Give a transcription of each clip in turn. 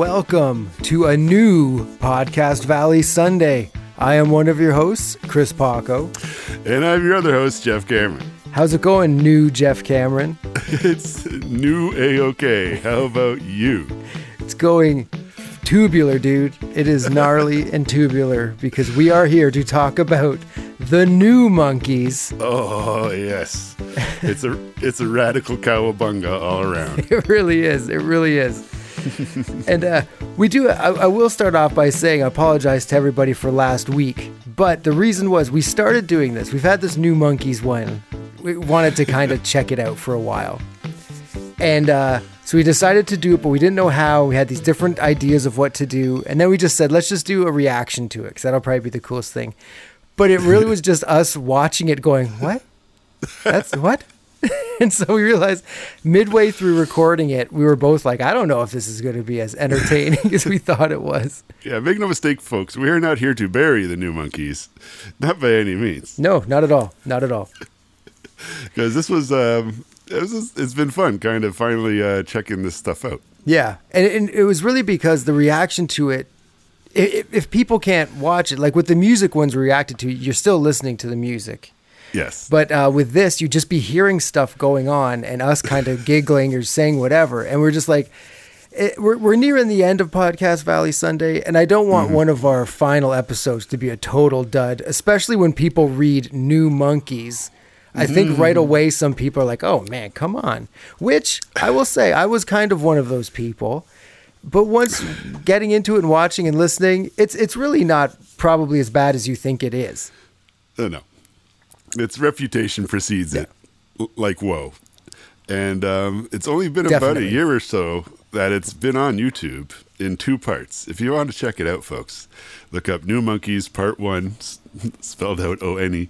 welcome to a new Podcast Valley Sunday. I am one of your hosts, Chris Paco. And I'm your other host, Jeff Cameron. How's it going, new Jeff Cameron? it's new A-OK. How about you? It's going tubular, dude. It is gnarly and tubular because we are here to talk about the new Monkees. Oh yes, it's a it's a radical cowabunga all around. It really is. It really is. and uh, we do. I, I will start off by saying I apologize to everybody for last week, but the reason was we started doing this. We've had this new Monkees one. We wanted to kind of check it out for a while, and uh, so we decided to do it, but we didn't know how. We had these different ideas of what to do, and then we just said, let's just do a reaction to it because that'll probably be the coolest thing. But it really was just us watching it, going, "What? That's what." and so we realized midway through recording it, we were both like, I don't know if this is going to be as entertaining as we thought it was. Yeah, make no mistake, folks. We are not here to bury the new Monkees, not by any means. No, not at all. Not at all. Because this was, um, it was, it's been fun, kind of finally uh, checking this stuff out. Yeah, and, and it was really because the reaction to it. If, if people can't watch it, like with the music ones reacted to, you're still listening to the music. Yes. But uh, with this, you'd just be hearing stuff going on and us kind of giggling or saying whatever. And we're just like, it, we're, we're nearing the end of Podcast Valley Sunday. And I don't want mm-hmm. one of our final episodes to be a total dud, especially when people read New Monkees. I mm-hmm. think right away some people are like, oh man, come on. Which I will say, I was kind of one of those people. But once getting into it and watching and listening, it's it's really not probably as bad as you think it is. Uh, no its reputation precedes yeah. it. Like whoa. And um, it's only been Definitely. about a year or so that it's been on youtube in two parts. If you want to check it out folks look up new Monkees part one spelled out o-n-e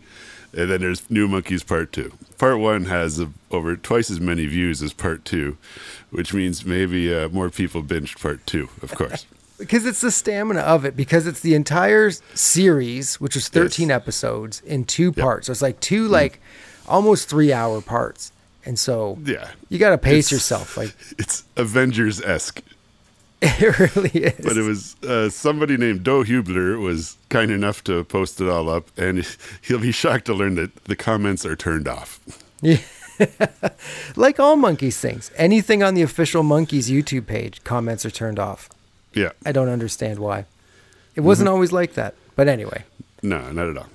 and then there's new Monkees part two. Part one has a, over twice as many views as part two which means maybe uh, more people binged part two of course because it's the stamina of it because it's the entire series which was 13 yes. episodes in two yep. parts. So it's like two mm. like almost three hour parts. And so yeah. you got to pace it's, yourself like it's avengers-esque. It really is. But it was uh, somebody named doe hubler was kind enough to post it all up and he'll be shocked to learn that the comments are turned off. Yeah. Like all Monkees things anything on the official Monkees youtube page comments are turned off yeah. I don't understand why. It wasn't mm-hmm. always like that. But anyway. No, not at all.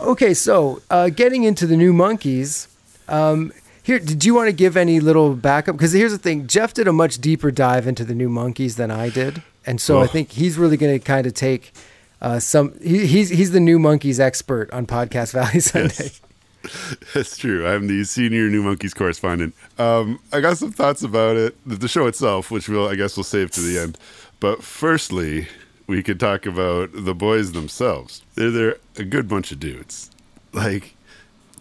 Okay, so uh, getting into the new Monkees, Um, here, did you want to give any little backup? Because here's the thing: Jeff did a much deeper dive into the new Monkees than I did, and so oh. I think he's really going to kind of take uh, some. He, he's he's the new Monkees expert on Podcast Valley Sunday. Yes. That's true. I'm the senior New Monkees correspondent. Um, I got some thoughts about it, the show itself, which we'll, I guess, we'll save to the end. But firstly, we could talk about the boys themselves. They're, they're a good bunch of dudes. Like,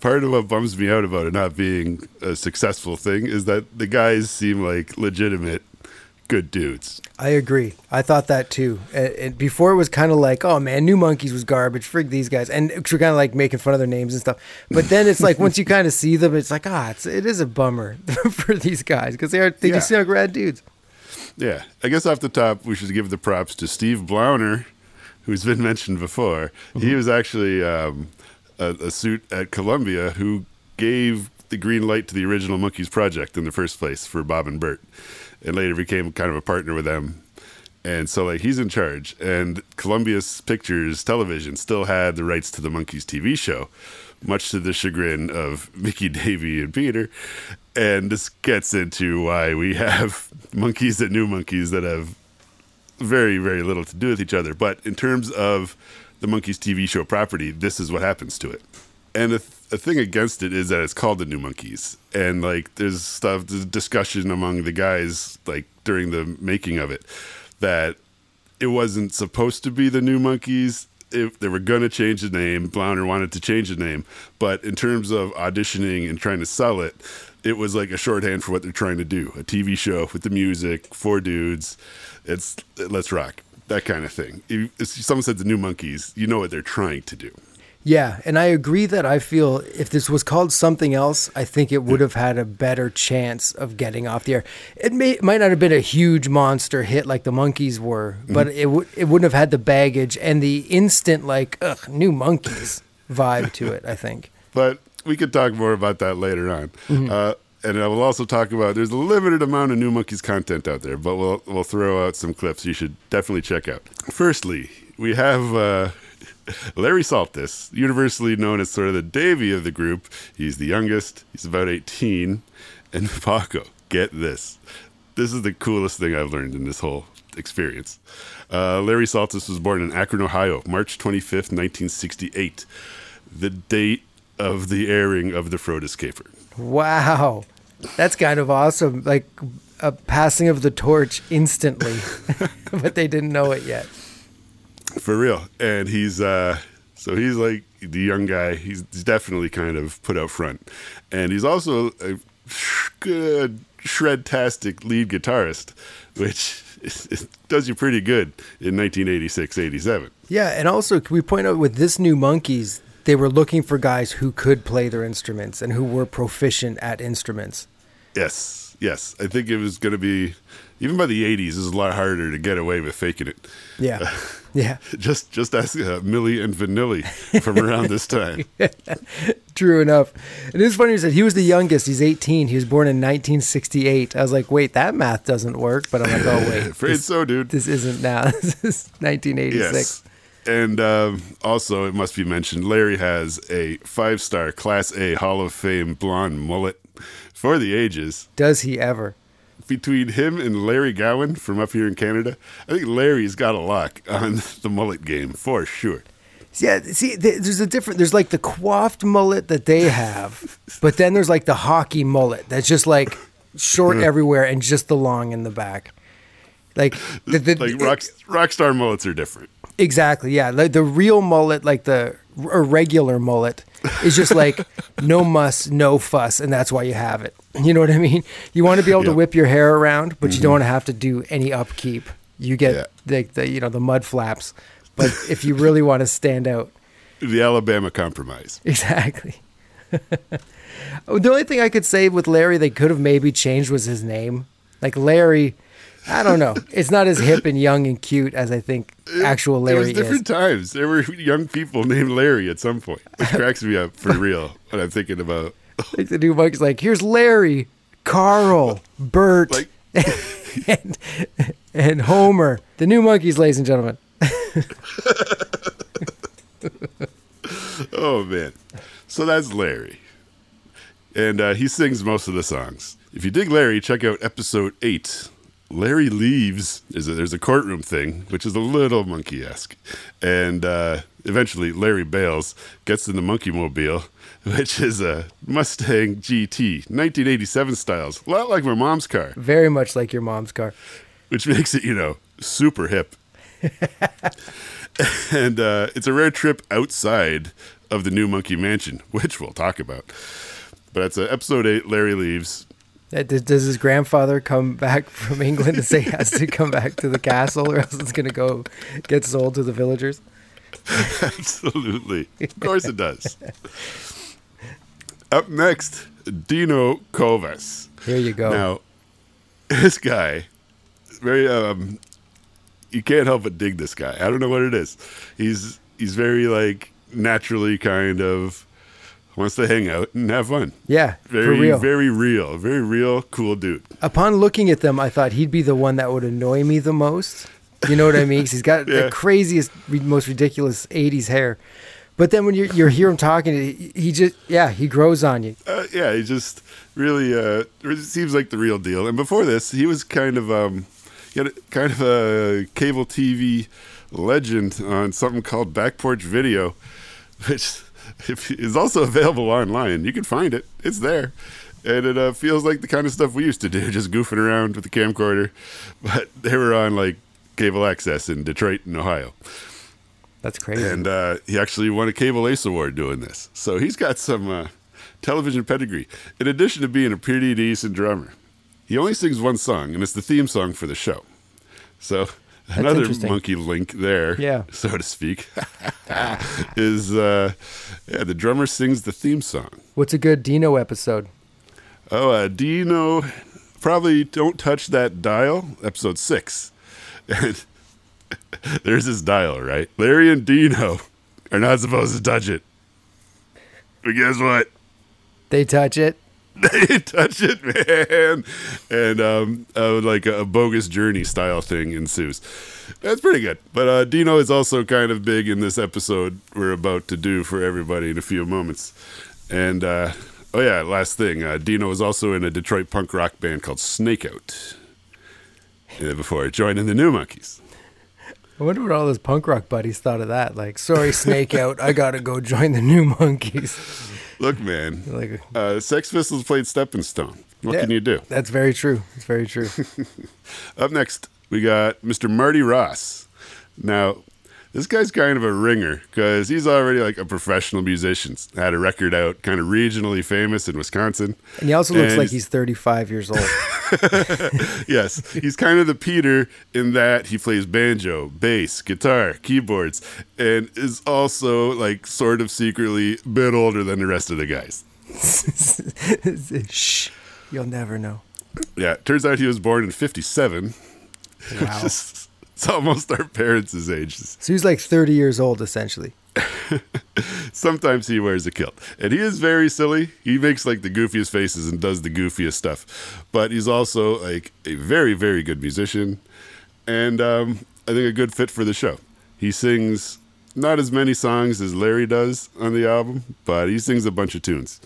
part of what bums me out about it not being a successful thing is that the guys seem like legitimate good dudes. I agree. I thought that too. And, before it was kind of like, oh man, New Monkees was garbage. Frig these guys, and we're kind of like making fun of their names and stuff. But then it's like once you kind of see them, it's like ah, it's it is a bummer for these guys because they are they yeah. just seem like rad dudes. Yeah, I guess off the top, we should give the props to Steve Blauner, who's been mentioned before. Mm-hmm. He was actually um, a, a suit at Columbia who gave the green light to the original Monkees project in the first place for Bob and Bert and later became kind of a partner with them. And so, like, he's in charge. And Columbia Pictures Television still had the rights to the Monkees TV show, much to the chagrin of Mickey, Davy, and Peter. And this gets into why we have Monkees and new Monkees that have very, very little to do with each other. But in terms of the Monkees TV show property, this is what happens to it. And the, th- the thing against it is that it's called the New Monkees and like there's stuff, there's discussion among the guys like during the making of it that it wasn't supposed to be the New Monkees If they were gonna change the name, Blauner wanted to change the name, but in terms of auditioning and trying to sell it, it was like a shorthand for what they're trying to do. A TV show with the music, four dudes. It's let's rock that kind of thing. If, if someone said the New Monkees, you know what they're trying to do. Yeah, and I agree that I feel if this was called something else, I think it would have had a better chance of getting off the air. It may might not have been a huge monster hit like the Monkees were, mm-hmm. but it would it wouldn't have had the baggage and the instant like ugh, new Monkees vibe to it. I think. But we could talk more about that later on. Uh, and I will also talk about there's a limited amount of New Monkees content out there, but we'll we'll throw out some clips you should definitely check out. Firstly, we have uh, Larry Saltis, universally known as sort of the Davy of the group. He's the youngest. He's about 18. And Paco, get this. This is the coolest thing I've learned in this whole experience. Uh, Larry Saltis was born in Akron, Ohio, March 25th, 1968. The date of the airing of The Frodis Caper. Wow, that's kind of awesome. Like a passing of the torch instantly, but they didn't know it yet. For real. And he's uh so he's like the young guy. He's, definitely kind of put out front. And he's also a good shred-tastic lead guitarist, which is- does you pretty good in 1986, 87. Yeah, and also can we point out with this new Monkees, they were looking for guys who could play their instruments and who were proficient at instruments. Yes. Yes. I think it was going to be even by the 80s it was a lot harder to get away with faking it. Yeah, yeah, Just just ask uh, Milli and Vanilli from around this time. true enough. And It is funny you said he was the youngest. He's 18. He was born in 1968. I was like, wait, that math doesn't work. But I'm like, oh wait, Afraid this, so, dude. this isn't now. This is 1986. Yes. And um, also, it must be mentioned, Larry has a five star Class A Hall of Fame blonde mullet for the ages. Does he ever? Between him and Larry Gowan from up here in Canada, I think Larry's got a lock on the mullet game for sure. Yeah, see, there's a different. There's like the coiffed mullet that they have, but then there's like the hockey mullet that's just like short everywhere and just the long in the back. Like the, the, Like rock, rock star mullets are different. Exactly, yeah. Like the real mullet, like the r- regular mullet, is just like no muss, no fuss, and that's why you have it. You know what I mean? You want to be able to whip your hair around, but you mm-hmm. don't want to have to do any upkeep. You get Yeah. the, the you know the mud flaps, but if you really want to stand out, The Alabama Compromise. Exactly. the only thing I could say with Larry they could have maybe changed was his name. Like Larry, I don't know. It's not as hip and young and cute as I think actual It was Larry is. different times. There were young people named Larry at some point, which cracks me up for real when I'm thinking about Like the new Mike's like, here's Larry, Carl, Bert, like and, and Homer. The new Monkees, ladies and gentlemen. Oh man, so that's Larry, and uh, he sings most of the songs. If you dig Larry, check out episode eight. Larry leaves. Is a, there's a courtroom thing, which is a little Monkee esque, and uh, eventually Larry bails, gets in the Monkee mobile, which is a Mustang GT, 1987 styles, a lot like my mom's car, Very much like your mom's car. which makes it you know super hip. and uh, it's a rare trip outside of the new Monkee Mansion, which we'll talk about. But it's uh, episode eight. Larry leaves. Uh, Does, his grandfather come back from England and say he has to come back to the castle or else it's going to go get sold to the villagers? Absolutely, of course it does. Up next, Dino Kovas. Here you go. Now, this guy, very um, you can't help but dig this guy. I don't know what it is. He's he's very like naturally kind of wants to hang out and have fun. yeah, Very real. very real, very real, cool dude. Upon looking at them, I thought he'd be the one that would annoy me the most. You know what I mean? he's got Yeah. the craziest, most ridiculous '80s hair. But then when you you hear him talking, he, he just yeah, he grows on you. Uh, yeah, he just really uh, seems like the real deal. And before this, he was kind of um, he had a, kind of a cable TV legend on something called Back Porch Video, which if, is also available online. You can find it; it's there, and it uh, feels like the kind of stuff we used to do, just goofing around with the camcorder. But they were on like cable access in Detroit and Ohio. That's crazy. And uh, he actually won a Cable Ace Award doing this. So he's got some uh, television pedigree. In addition to being a pretty decent drummer, he only sings one song, and it's the theme song for the show. So Another Monkee link there, Yeah. so to speak, is uh, yeah, the drummer sings the theme song. What's a good Dino episode? Oh, uh, know? Probably don't touch that dial. Episode six. And there's this dial, right? Larry and Dino are not supposed to touch it. But guess what? They touch it. They touch it, man. And um, uh, like a, bogus journey style thing ensues. That's pretty good. But uh, Dino is also kind of big in this episode we're about to do for everybody in a few moments. And uh, oh yeah, last thing, uh, Dino was also in a Detroit punk rock band called Snakeout uh, before joining the New Monkees. I wonder what all those punk rock buddies thought of that. Like, sorry, Snake Out, I gotta go join the New Monkees. Look, man, Like, uh, Sex Pistols played Stepping Stone. What Yeah. can you do? that's very true. It's very true. Up next, we got Mr. Marty Ross. Now, this guy's kind of a ringer because he's already like a professional musician. Had a record out, kind of regionally famous in Wisconsin. And he also looks like he's 35 years old. yes, he's kind of the Peter in that he plays banjo, bass, guitar, keyboards, and is also like sort of secretly a bit older than the rest of the guys. Shh. You'll never know. Yeah, turns out he was born in 57. Wow. it's almost our parents' ages. So he's like 30 years old, essentially. Sometimes he wears a kilt. And he is very silly. He makes like the goofiest faces and does the goofiest stuff. But he's also like a very, very good musician. And um, I think a good fit for the show. He sings not as many songs as Larry does on the album, but he sings a bunch of tunes.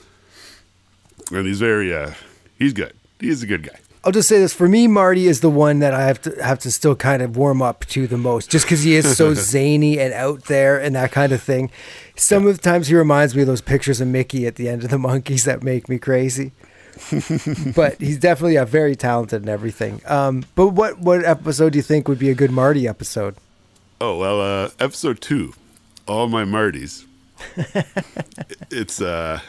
And he's very, uh, he's good. He's a good guy. I'll just say this: for me, Marty is the one that I have to have to still kind of warm up to the most, just because he is so zany and out there and that kind of thing. Some of the times he reminds me of those pictures of Mickey at the end of the Monkees that make me crazy. but he's definitely a very talented and everything. Um, but what what episode do you think would be a good Marty episode? Oh well, uh, episode two, all my Martys. it's uh,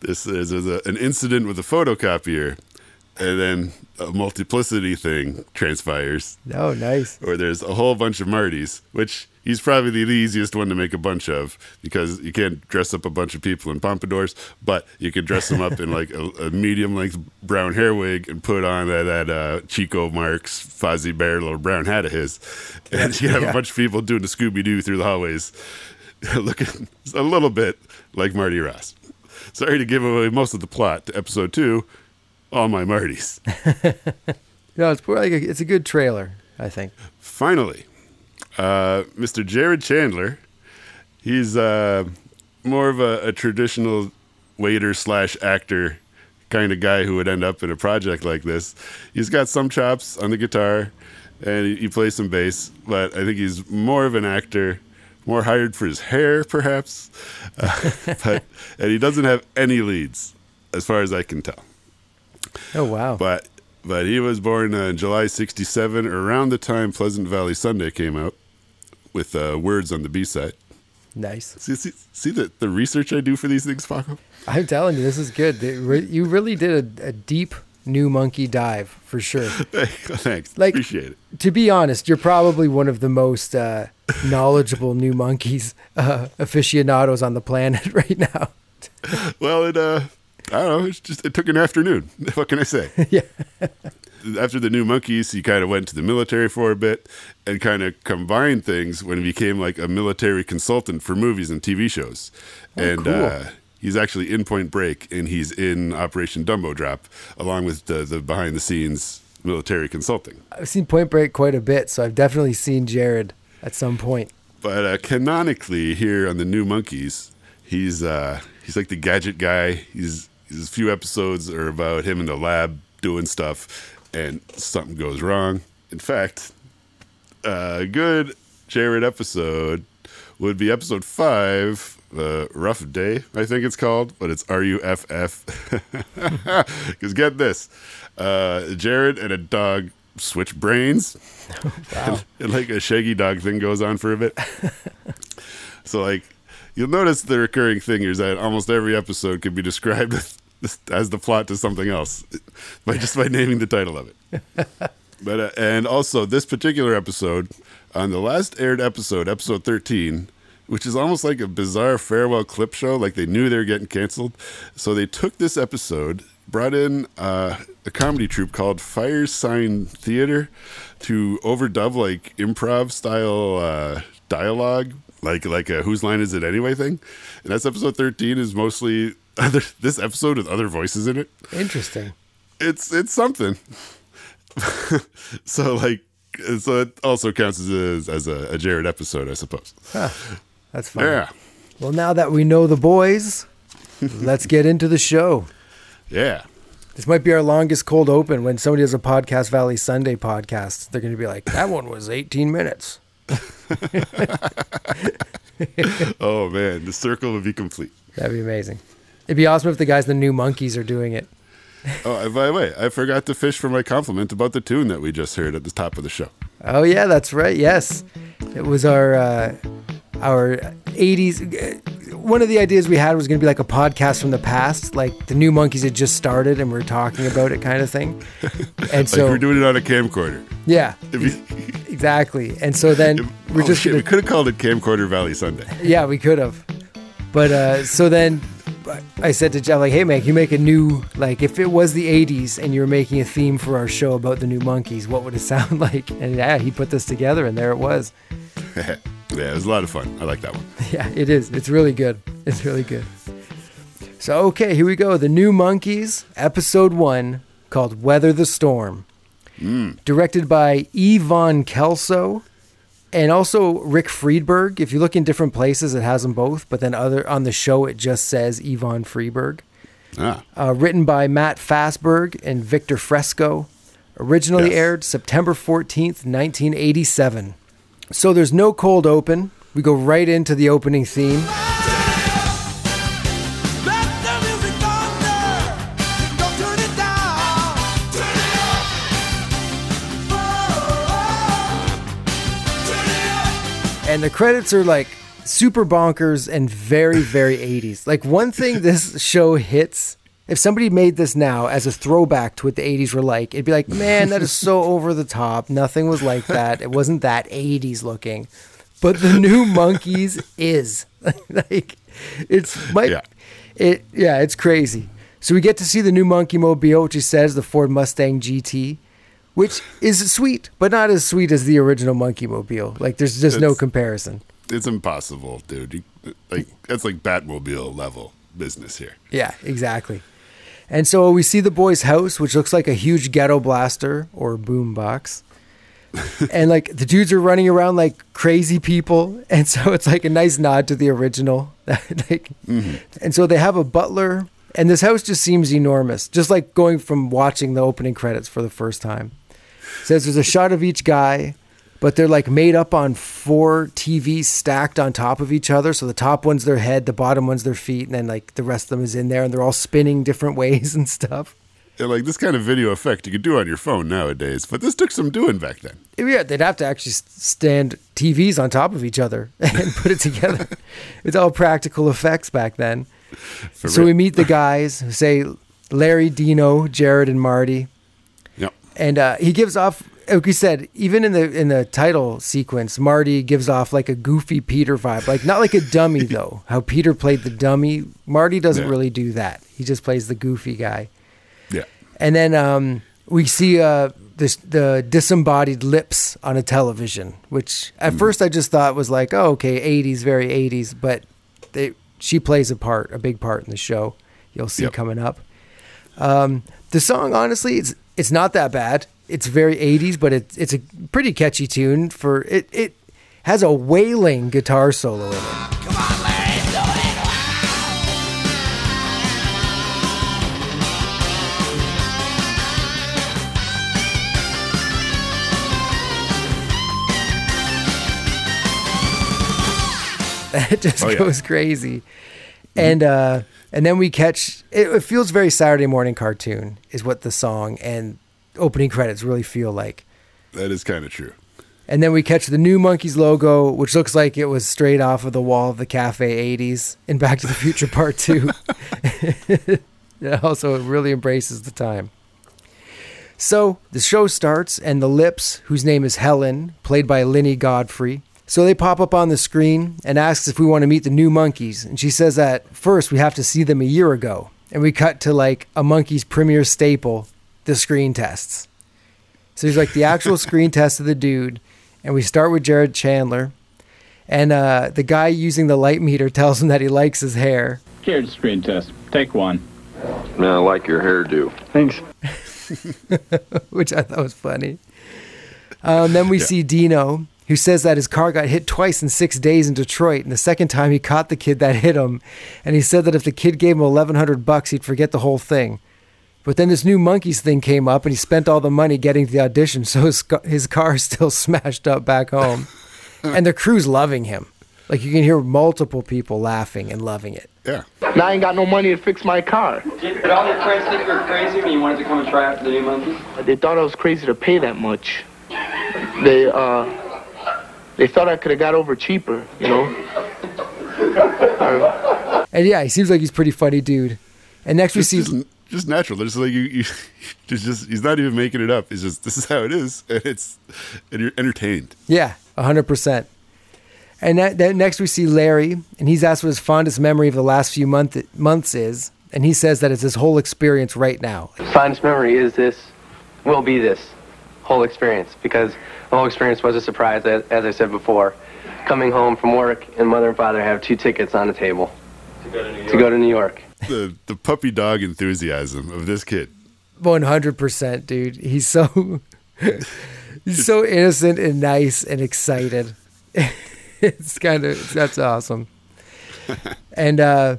this is there's a, an incident with a photocopier, and then a multiplicity thing transpires, Oh, nice. or there's a whole bunch of Martys, which he's probably the easiest one to make a bunch of because you can't dress up a bunch of people in pompadours, but you can dress them up in like a, a medium length brown hair wig and put on that, that uh, Chico Marx Fozzie Bear little brown hat of his, and you have Yeah. a bunch of people doing the Scooby Doo through the hallways, looking a little bit like Marty Ross. Sorry to give away most of the plot to episode two. All my Martys. No, it's like a, it's a good trailer. I think. Finally, uh, Mr. Jared Chandler. He's uh, more of a, a traditional waiter slash actor kind of guy who would end up in a project like this. He's got some chops on the guitar and he, he plays some bass, but I think he's more of an actor, more hired for his hair, perhaps. Uh, but and he doesn't have any leads, as far as I can tell. Oh wow. But but he was born uh, in July '67, around the time Pleasant Valley Sunday came out, with uh, words on the B side. nice. See, see, see the, the research I do for these things, Paco. I'm telling you, this is good. Re- You really did a, a deep new Monkee dive for sure. Thanks, Like- appreciate it. to be honest, you're probably one of the most uh, knowledgeable new Monkees uh, aficionados on the planet right now. Well, it uh, I don't know. It's just it took an afternoon. What can I say? yeah. After the New Monkees, he kind of went to the military for a bit and kind of combined things when he became like a military consultant for movies and TV shows. and cool. uh, he's actually in Point Break and he's in Operation Dumbo Drop, along with the, the behind the scenes military consulting. I've seen Point Break quite a bit, so I've definitely seen Jared at some point. But uh, canonically, here on the New Monkees, he's uh, he's like the gadget guy. He's, a few episodes are about him in the lab doing stuff, and something goes wrong. In fact, a good Jared episode would be episode five, uh, Rough Day, I think it's called, but it's R U F F. Because get this uh, Jared and a dog switch brains. Wow. and like a shaggy dog thing goes on for a bit. so like you'll notice the recurring thing is that almost every episode could be described as the plot to something else by just by naming the title of it. But uh, and also this particular episode, on the last aired episode, episode thirteen, which is almost like a bizarre farewell clip show. Like they knew they were getting canceled, so they took this episode, brought in uh, a comedy troupe called Firesign Theatre to overdub like improv style uh, dialogue, like like a whose line is it anyway thing. And that's episode thirteen is mostly other this episode with other voices in it. Interesting. It's it's something. so like so it also counts as as a, a Jared episode, I suppose. That's fine. Yeah, Well, now that we know the boys, let's get into the show. yeah. This might be our longest cold open. When somebody does a Podcast Valley Sunday podcast, they're going to be like, that one was 18 minutes. Oh man, the circle would be complete. That'd be amazing. It'd be awesome if the guys, in the new Monkees, are doing it. Oh, by the way, I forgot to fish for my compliment about the tune that we just heard at the top of the show. Oh yeah, that's right. Yes, it was our uh, our '80s. One of the ideas we had was going to be like a podcast from the past, like the new Monkees had just started and we are talking about it, kind of thing. And Like so, we're doing it on a camcorder. yeah, exactly. And so then we're oh, just shit, gonna we could have called it Camcorder Valley Sunday. Yeah, we could have. But uh, so then I said to Jeff, like, hey, man, you make a new, like, if it was the 80s and you were making a theme for our show about the new Monkees, what would it sound like? And yeah, he put this together and there it was. yeah, it was a lot of fun. I like that one. Yeah, it is. It's really good. It's really good. So, okay, here we go. The New Monkees, episode one, called Weather the Storm. Directed by Yvonne Kelso and also Rick Friedberg. If you look in different places, it has them both, but then other on the show, it just says Yvonne Friedberg. Ah, Uh, written by Matt Fassberg and Victor Fresco. Originally Yes. aired September 14th, 1987. So there's no cold open. We go right into the opening theme. And the credits are like super bonkers and very, very 80s. Like one thing this show hits. If somebody made this now as a throwback to what the 80s were like, it'd be like, man, that is so over the top. Nothing was like that. It wasn't that 80s looking. But the new Monkees is. like, it's my, Yeah. it, yeah, it's crazy. So we get to see the new Monkee Mobile, which he says the Ford Mustang GT, which is sweet, but not as sweet as the original Monkee Mobile. Like, there's just no comparison. it's impossible, dude. You, like that's like Batmobile level business here. Yeah, exactly. And so we see the boy's house, which looks like a huge ghetto blaster or boom box. and like the dudes are running around like crazy people. And so it's like a nice nod to the original. like, mm-hmm. And so they have a butler. And this house just seems enormous, just like going from watching the opening credits for the first time. Says there's a shot of each guy, but they're like made up on four TVs stacked on top of each other. So the top one's their head, the bottom one's their feet, and then like the rest of them is in there, and they're all spinning different ways and stuff. And like this kind of video effect you could do on your phone nowadays, but this took some doing back then. Yeah, they'd have to actually stand TVs on top of each other and put it together. it's all practical effects back then. For so real. we meet the guys, say Larry, Dino, Jared, and Marty. And uh, he gives off like we said even in the in the title sequence marty gives off like a goofy peter vibe like not like a dummy though how peter played the dummy marty doesn't Yeah. really do that he just plays the goofy guy Yeah. and then um, we see uh, this, the disembodied lips on a television which at first i just thought was like oh okay 80s very 80s but they she plays a part a big part in the show you'll see Yep. coming up um, the song, honestly, it's it's not that bad. It's very 80s, but it's it's a pretty catchy tune. For it, it has a wailing guitar solo in it. Come on, Larry, do it. It just Oh, yeah. goes crazy, and uh, and then we catch. It, it feels very Saturday morning cartoon, is what the song and opening credits really feel like. That is kind of true. And then we catch the new Monkees logo, which looks like it was straight off of the wall of the Cafe 80s in Back to the Future Part 2. it also it really embraces the time. So the show starts, and the Lips, whose name is Helen, played by Linny Godfrey. So they pop up on the screen and asks if we want to meet the new Monkees. And she says that first we have to see them a year ago. And we cut to like a Monkees' premier staple, the screen tests. So he's like the actual screen test of the dude. And we start with Jared Chandler. And uh, the guy using the light meter tells him that he likes his hair. Here's the screen test. Take one. Man, I like your hairdo. Thanks. which I thought was funny. Um, then we see Dino, who says that his car got hit twice in six days in Detroit, and the second time he caught the kid that hit him, and he said that if the kid gave him eleven hundred bucks, he'd forget the whole thing. But then this new Monkees thing came up, and he spent all the money getting to the audition, so his his car is still smashed up back home, and the crew's loving him. Like you can hear multiple people laughing and loving it. Yeah. Now I ain't got no money to fix my car. Did all your friends think you were crazy when you wanted to come and try out for the new Monkees? They thought I was crazy to pay that much. They uh, they thought I could have got over cheaper, you know. And yeah, he seems like he's a pretty funny dude. And next we see just, just natural. There's like you, you just, just he's not even making it up. It's just this is how it is, and it's and you're entertained. Yeah, hundred percent. And that, that next we see Larry, and he's asked what his fondest memory of the last few month, months is, and he says that it's his whole experience right now. Fondest memory is this, will be this whole experience because the whole experience was a surprise, as, as I said before. Coming home from work and mother and father have two tickets on the table to go to New York. To go to New York. The the puppy dog enthusiasm of this kid. One hundred percent, dude. He's so he's so innocent and nice and excited. it's kind of that's awesome. And uh,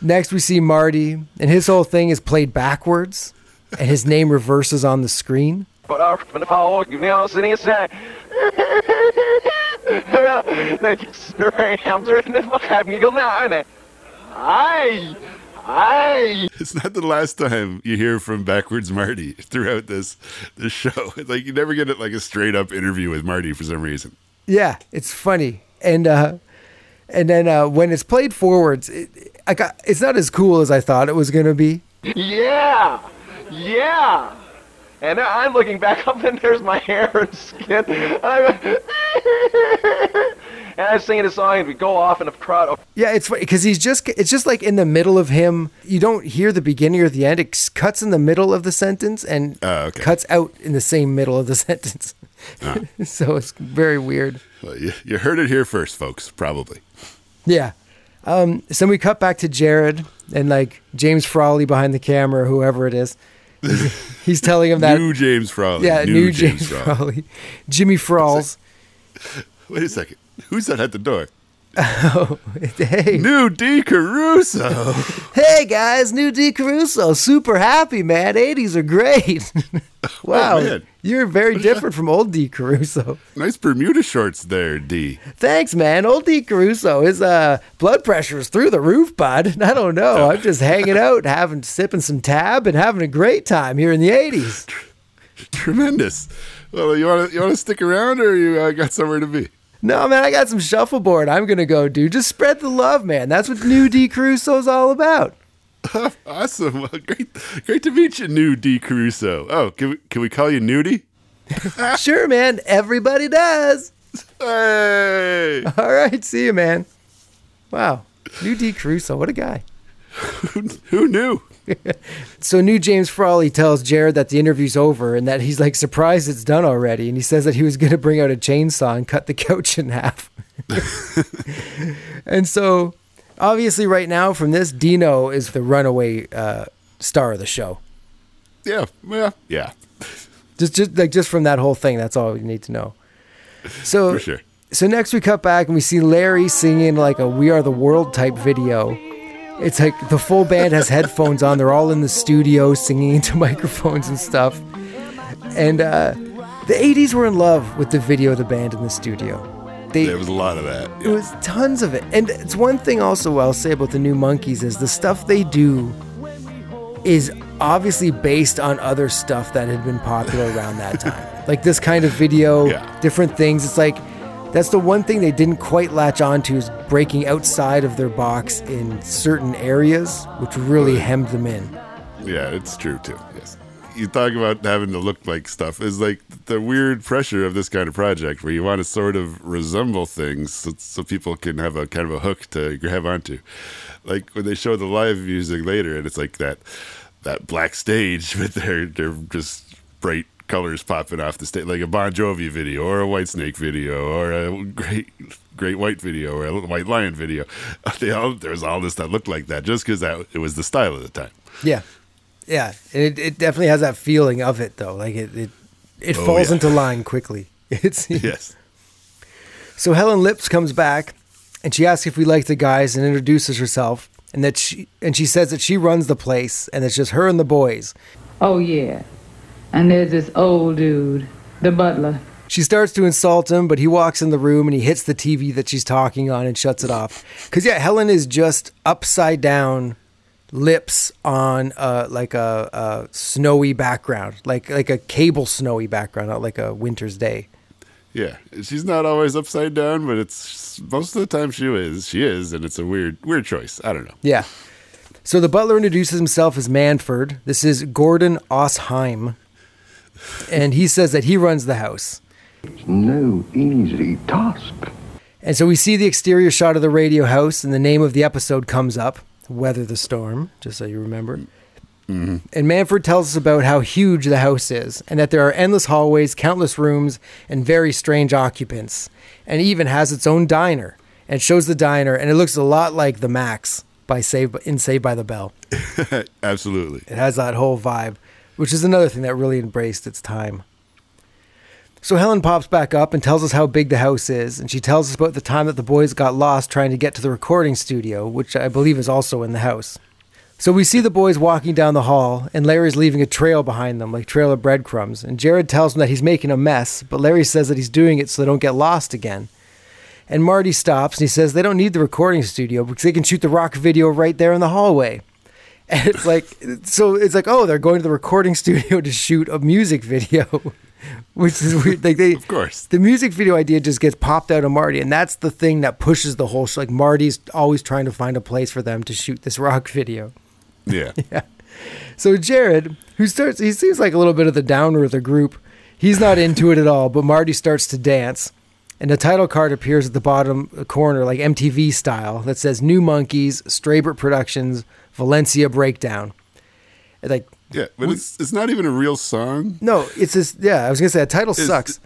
next we see Marty, and his whole thing is played backwards, and his name reverses on the screen. But our Paul, you know, sitting aside. Aye, aye. It's not the last time you hear from backwards Marty throughout this this show. Like you never get it like a straight up interview with Marty for some reason. Yeah, it's funny, and uh, and then uh, when it's played forwards, it, I got it's not as cool as I thought it was gonna be. Yeah, yeah. And I'm looking back up, and there's my hair and skin. I'm and I'm singing a song, and we go off in a crowd. Yeah, it's funny because he's just it's just like in the middle of him. You don't hear the beginning or the end. It cuts in the middle of the sentence and Oh, okay. cuts out in the same middle of the sentence. so it's very weird. Well, you, you heard it here first, folks. Probably. Yeah. Um, so we cut back to Jared and like James Frawley behind the camera, or whoever it is. He's, he's telling him that. new James Frawley. yeah, new, James, Frawley. Jimmy Frawls. Wait a second. Who's that at the door? hey, New Dee Caruso. hey guys, new Dee Caruso. Super happy, man. 80s are great. wow. man. You're very different from old Dee Caruso. nice Bermuda shorts there, Dee. Thanks, man. Old Dee Caruso. His uh, blood pressure is through the roof, bud. I don't know. I'm just hanging out, having sipping some tab, and having a great time here in the 80s. Tremendous. Well, you want to you want to stick around, or you uh, got somewhere to be? No, man, I got some shuffleboard. I'm gonna go, dude. Just spread the love, man. That's what new Dee Caruso's all about. Awesome. Well, great, great to meet you, New Dee Caruso. Oh, can we, can we call you Nudie? Sure, man. Everybody does. Hey, All right, see you, man. Wow, new Dee Caruso. What a guy. who, knew? So new James Frawley tells Jared that the interview's over and that he's like surprised it's done already. And he says that he was going to bring out a chainsaw and cut the couch in half. and so obviously right now from this, Dino is the runaway uh, star of the show. Yeah, well, yeah, Just, just like just from that whole thing, that's all you need to know. So for sure. So next we cut back and we see Larry singing like a "We Are the World" type video. It's like the full band has headphones on. They're all in the studio singing into microphones and stuff. And uh, the '80s were in love with the video of the band in the studio. They, There was a lot of that. it was tons of it. And it's one thing also I'll say about the new Monkees is the stuff they do is obviously based on other stuff that had been popular around that time. like this kind of video, Yeah. different things. It's like that's the one thing they didn't quite latch onto is breaking outside of their box in certain areas, which really hemmed them in. Yeah, it's true too. Yes. you talk about having to look like stuff is like the weird pressure of this kind of project where you want to sort of resemble things so, so people can have a kind of a hook to grab onto. Like when they show the live music later and it's like that that black stage with their their just bright colors popping off the stage like a Bon Jovi video or a Whitesnake video or a great great white video or a white lion video. They all there's all this that looked like that just because that it was the style of the time. Yeah, yeah. And it, it definitely has that feeling of it though. Like it it, it Oh, falls yeah. into line quickly. It's Yes. So Helen Lips comes back and she asks if we like the guys and introduces herself and that she and she says that she runs the place and it's just her and the boys. Oh, yeah. And there's this old dude, the butler. She starts to insult him, but he walks in the room and he hits the TV that she's talking on and shuts it off. Cuz yeah, Helen is just upside down lips on uh, like a, a snowy background, like like a cable snowy background, not like a winter's day. Yeah, she's not always upside down, but it's most of the time she is. She is, and it's a weird, weird choice. I don't know. Yeah. So the butler introduces himself as Manford. This is Gordon Oas-Heim. And he says that he runs the house. No easy task. And so we see the exterior shot of the radio house, and the name of the episode comes up Weather the Storm, just so you remember. Mm-hmm. And Manford tells us about how huge the house is, and that there are endless hallways, countless rooms, and very strange occupants. And it even has its own diner, and shows the diner, and it looks a lot like the Max by Save in Saved by the Bell. Absolutely. It has that whole vibe, which is another thing that really embraced its time. So Helen pops back up and tells us how big the house is, and she tells us about the time that the boys got lost trying to get to the recording studio, which I believe is also in the house. So we see the boys walking down the hall, and Larry's leaving a trail behind them, like trail of breadcrumbs. And Jared tells him that he's making a mess, but Larry says that he's doing it so they don't get lost again. And Marty stops and he says they don't need the recording studio because they can shoot the rock video right there in the hallway. And it's like, so it's like, oh, they're going to the recording studio to shoot a music video, which is weird. Like they, Of course. the music video idea just gets popped out of Marty, and that's the thing that pushes the whole show. Like Marty's always trying to find a place for them to shoot this rock video. Yeah. Yeah. So Jared, who starts, he seems like a little bit of the downer of the group. He's not into it at all, but Marty starts to dance. And the title card appears at the bottom uh, corner, like MTV style, that says New Monkees, Straybert Productions, Valencia Breakdown. Like, Yeah, but it's it's not even a real song. no, it's this, yeah, I was going to say, the title It's- sucks.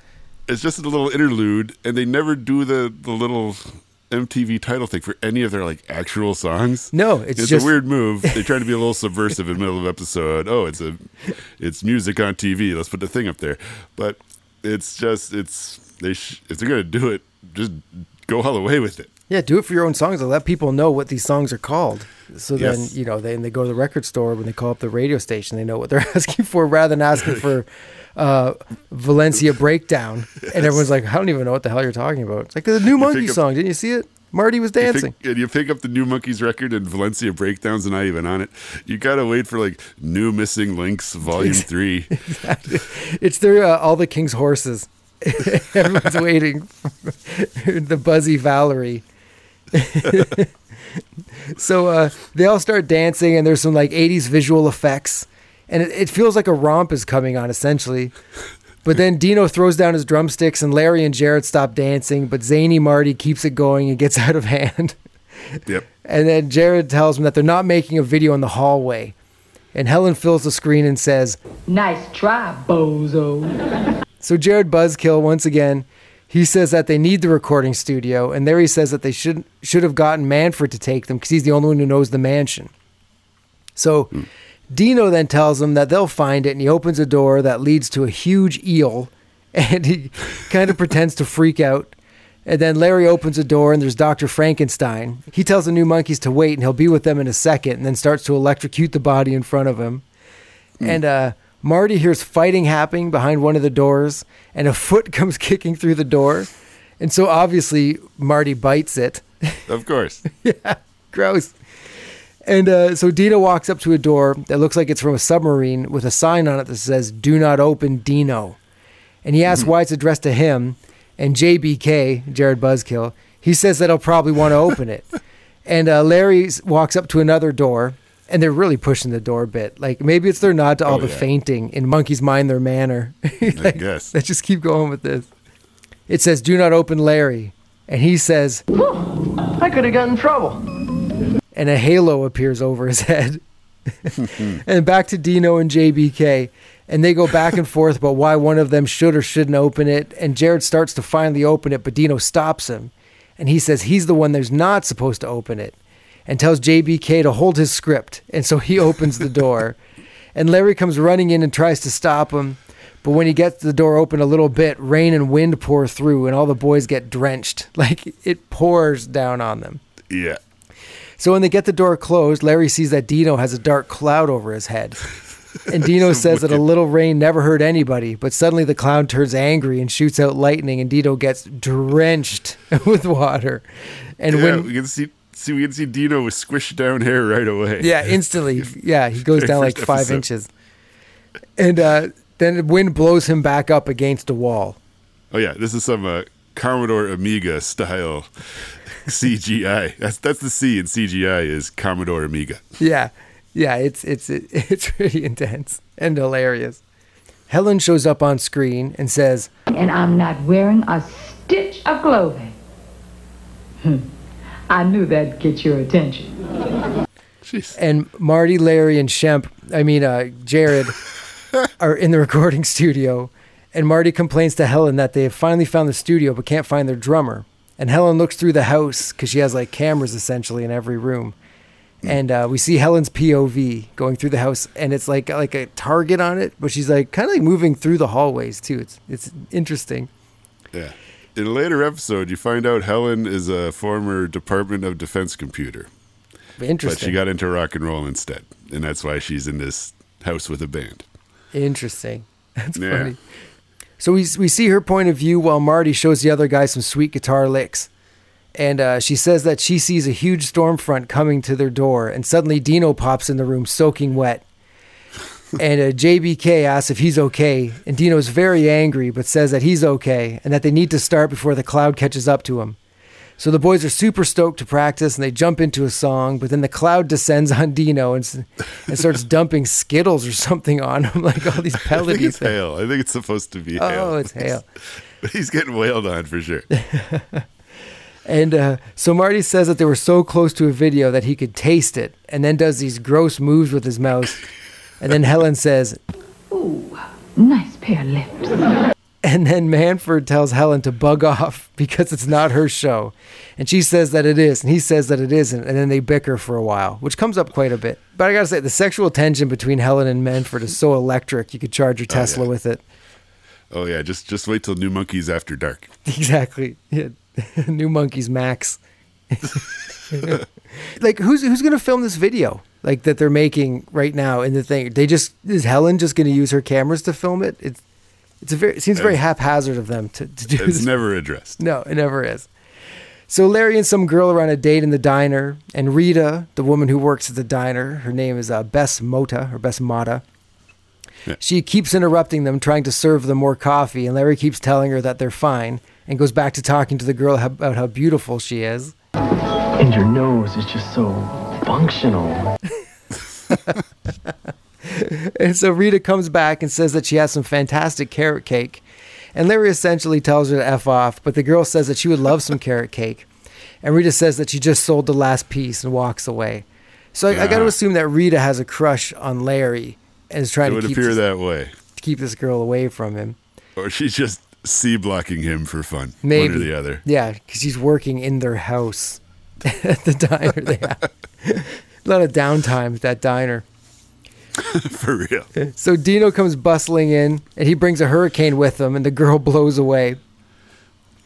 It's just a little interlude, and they never do the the little MTV title thing for any of their like actual songs. No, it's it's just- a weird move. They try to be a little subversive in the middle of episode. Oh, it's a it's music on TV. Let's put the thing up there. But it's just it's they sh- if they're gonna do it, just go all the way with it. Yeah, do it for your own songs and let people know what these songs are called. So then, you know, they, and they go to the record store when they call up the radio station, they know what they're asking for rather than asking for uh, Valencia Breakdown. And everyone's like, I don't even know what the hell you're talking about. It's like the new Monkee pick up- song. Didn't you see it? Marty was You dancing. pick, and you pick up the New Monkees record and Valencia Breakdowns are not even on it. You gotta wait for like New Missing Links Volume Three. It's their uh, All the King's Horses. Everyone's waiting. the Buzzy Valerie. so uh, they all start dancing, and there's some like 80s visual effects, and it, it feels like a romp is coming on essentially. But then Dino throws down his drumsticks, and Larry and Jared stop dancing, but zany Marty keeps it going and gets out of hand. Yep. And then Jared tells him that they're not making a video in the hallway. And Helen fills the screen and says, Nice try, bozo. So Jared Buzzkill once again, he says that they need the recording studio, and there he says that they should should have gotten Manfred to take them because he's the only one who knows the mansion. So Dino then tells him that they'll find it, and he opens a door that leads to a huge eel, and he kind of pretends to freak out. And then Larry opens a door, and there's Dr. Frankenstein. He tells the new Monkees to wait, and he'll be with them in a second, and then starts to electrocute the body in front of him. And uh, Marty hears fighting happening behind one of the doors, and a foot comes kicking through the door. And so obviously, Marty bites it. Of course. Yeah, gross. And uh, so Dino walks up to a door that looks like it's from a submarine with a sign on it that says, Do not open Dino. And he asks why it's addressed to him. And JBK, Jared Buzzkill, he says that he'll probably want to open it. And uh, Larry walks up to another door and they're really pushing the door a bit. Like maybe it's their nod to all Oh, the yeah. fainting in Monkees mind their manner. I guess. Let's just keep going with this. It says, "Do not open, Larry," and he says, I could have gotten in trouble. and a halo appears over his head. and back to Dino and JBK. And they go back and forth about why one of them should or shouldn't open it. And Jared starts to finally open it, but Dino stops him. And he says he's the one that's not supposed to open it and tells JBK to hold his script. And so he opens the door. And Larry comes running in and tries to stop him. But when he gets the door open a little bit, rain and wind pour through, and all the boys get drenched. Like it pours down on them. Yeah. So when they get the door closed, Larry sees that Dino has a dark cloud over his head. And Dino says that a little rain never hurt anybody, but suddenly the cloud turns angry and shoots out lightning, and Dino gets drenched with water. And yeah, when we can see see we can see Dino with squished down hair right away. yeah, instantly, yeah, he goes down like five episode. inches, and uh, then the wind blows him back up against a wall. Oh yeah, this is some uh, Commodore Amiga style CGI. That's that's the C in CGI is Commodore Amiga. Yeah, yeah, it's it's it's pretty intense and hilarious. Helen shows up on screen and says, And I'm not wearing a stitch of clothing. Hmm. I knew that'd get your attention. Jeez. and Marty, Larry, and Shemp, I mean, uh, Jared, are in the recording studio. And Marty complains to Helen that they have finally found the studio but can't find their drummer. And Helen looks through the house because she has like cameras essentially in every room. And uh, we see Helen's POV going through the house, and it's like like a target on it, but she's like kind of like moving through the hallways too. It's it's interesting. Yeah. In a later episode, you find out Helen is a former Department of Defense computer, but she got into rock and roll instead, and that's why she's in this house with a band. Interesting. That's Yeah. funny. So we we see her point of view while Marty shows the other guy some sweet guitar licks, and uh, she says that she sees a huge storm front coming to their door, and suddenly Dino pops in the room soaking wet. And uh, JBK asks if he's okay, and Dino's very angry, but says that he's okay and that they need to start before the cloud catches up to him. So the boys are super stoked to practice and they jump into a song, but then the cloud descends on Dino and, and starts dumping Skittles or something on him, like all these I think it's things. hail. I think it's supposed to be hail. Oh, it's hail. But he's getting wailed on for sure. And uh, so Marty says that they were so close to a video that he could taste it, and then does these gross moves with his mouth. And then Helen says, Ooh, nice pair of lips. and then Manfred tells Helen to bug off because it's not her show. And she says that it is, and he says that it isn't. And then they bicker for a while, which comes up quite a bit. But I gotta say, the sexual tension between Helen and Manfred is so electric, you could charge your oh, Tesla yeah. with it. Oh yeah, just just wait till New Monkees After Dark. Exactly. Yeah. New Monkees Max. like who's who's gonna film this video? Like that they're making right now in the thing. They just is Helen just gonna use her cameras to film it? It's it's a very it seems very haphazard of them to, to do It's this. never addressed. No, it never is. So Larry and some girl are on a date in the diner, and Rita, the woman who works at the diner, her name is uh, Bess Motta or Bess Mata. Yeah. She keeps interrupting them, trying to serve them more coffee, and Larry keeps telling her that they're fine, and goes back to talking to the girl about how beautiful she is. And your nose is just so functional. And so Rita comes back and says that she has some fantastic carrot cake. And Larry essentially tells her to F off, but the girl says that she would love some carrot cake. And Rita says that she just sold the last piece and walks away. So I, I got to assume that Rita has a crush on Larry and is trying It to keep appear this, that way, to keep this girl away from him. or she's just C blocking him for fun. Maybe. one or the other. Yeah, because she's working in their house at the diner. They have a lot of downtime at that diner. for real. So Dino comes bustling in, and he brings a hurricane with him, and the girl blows away.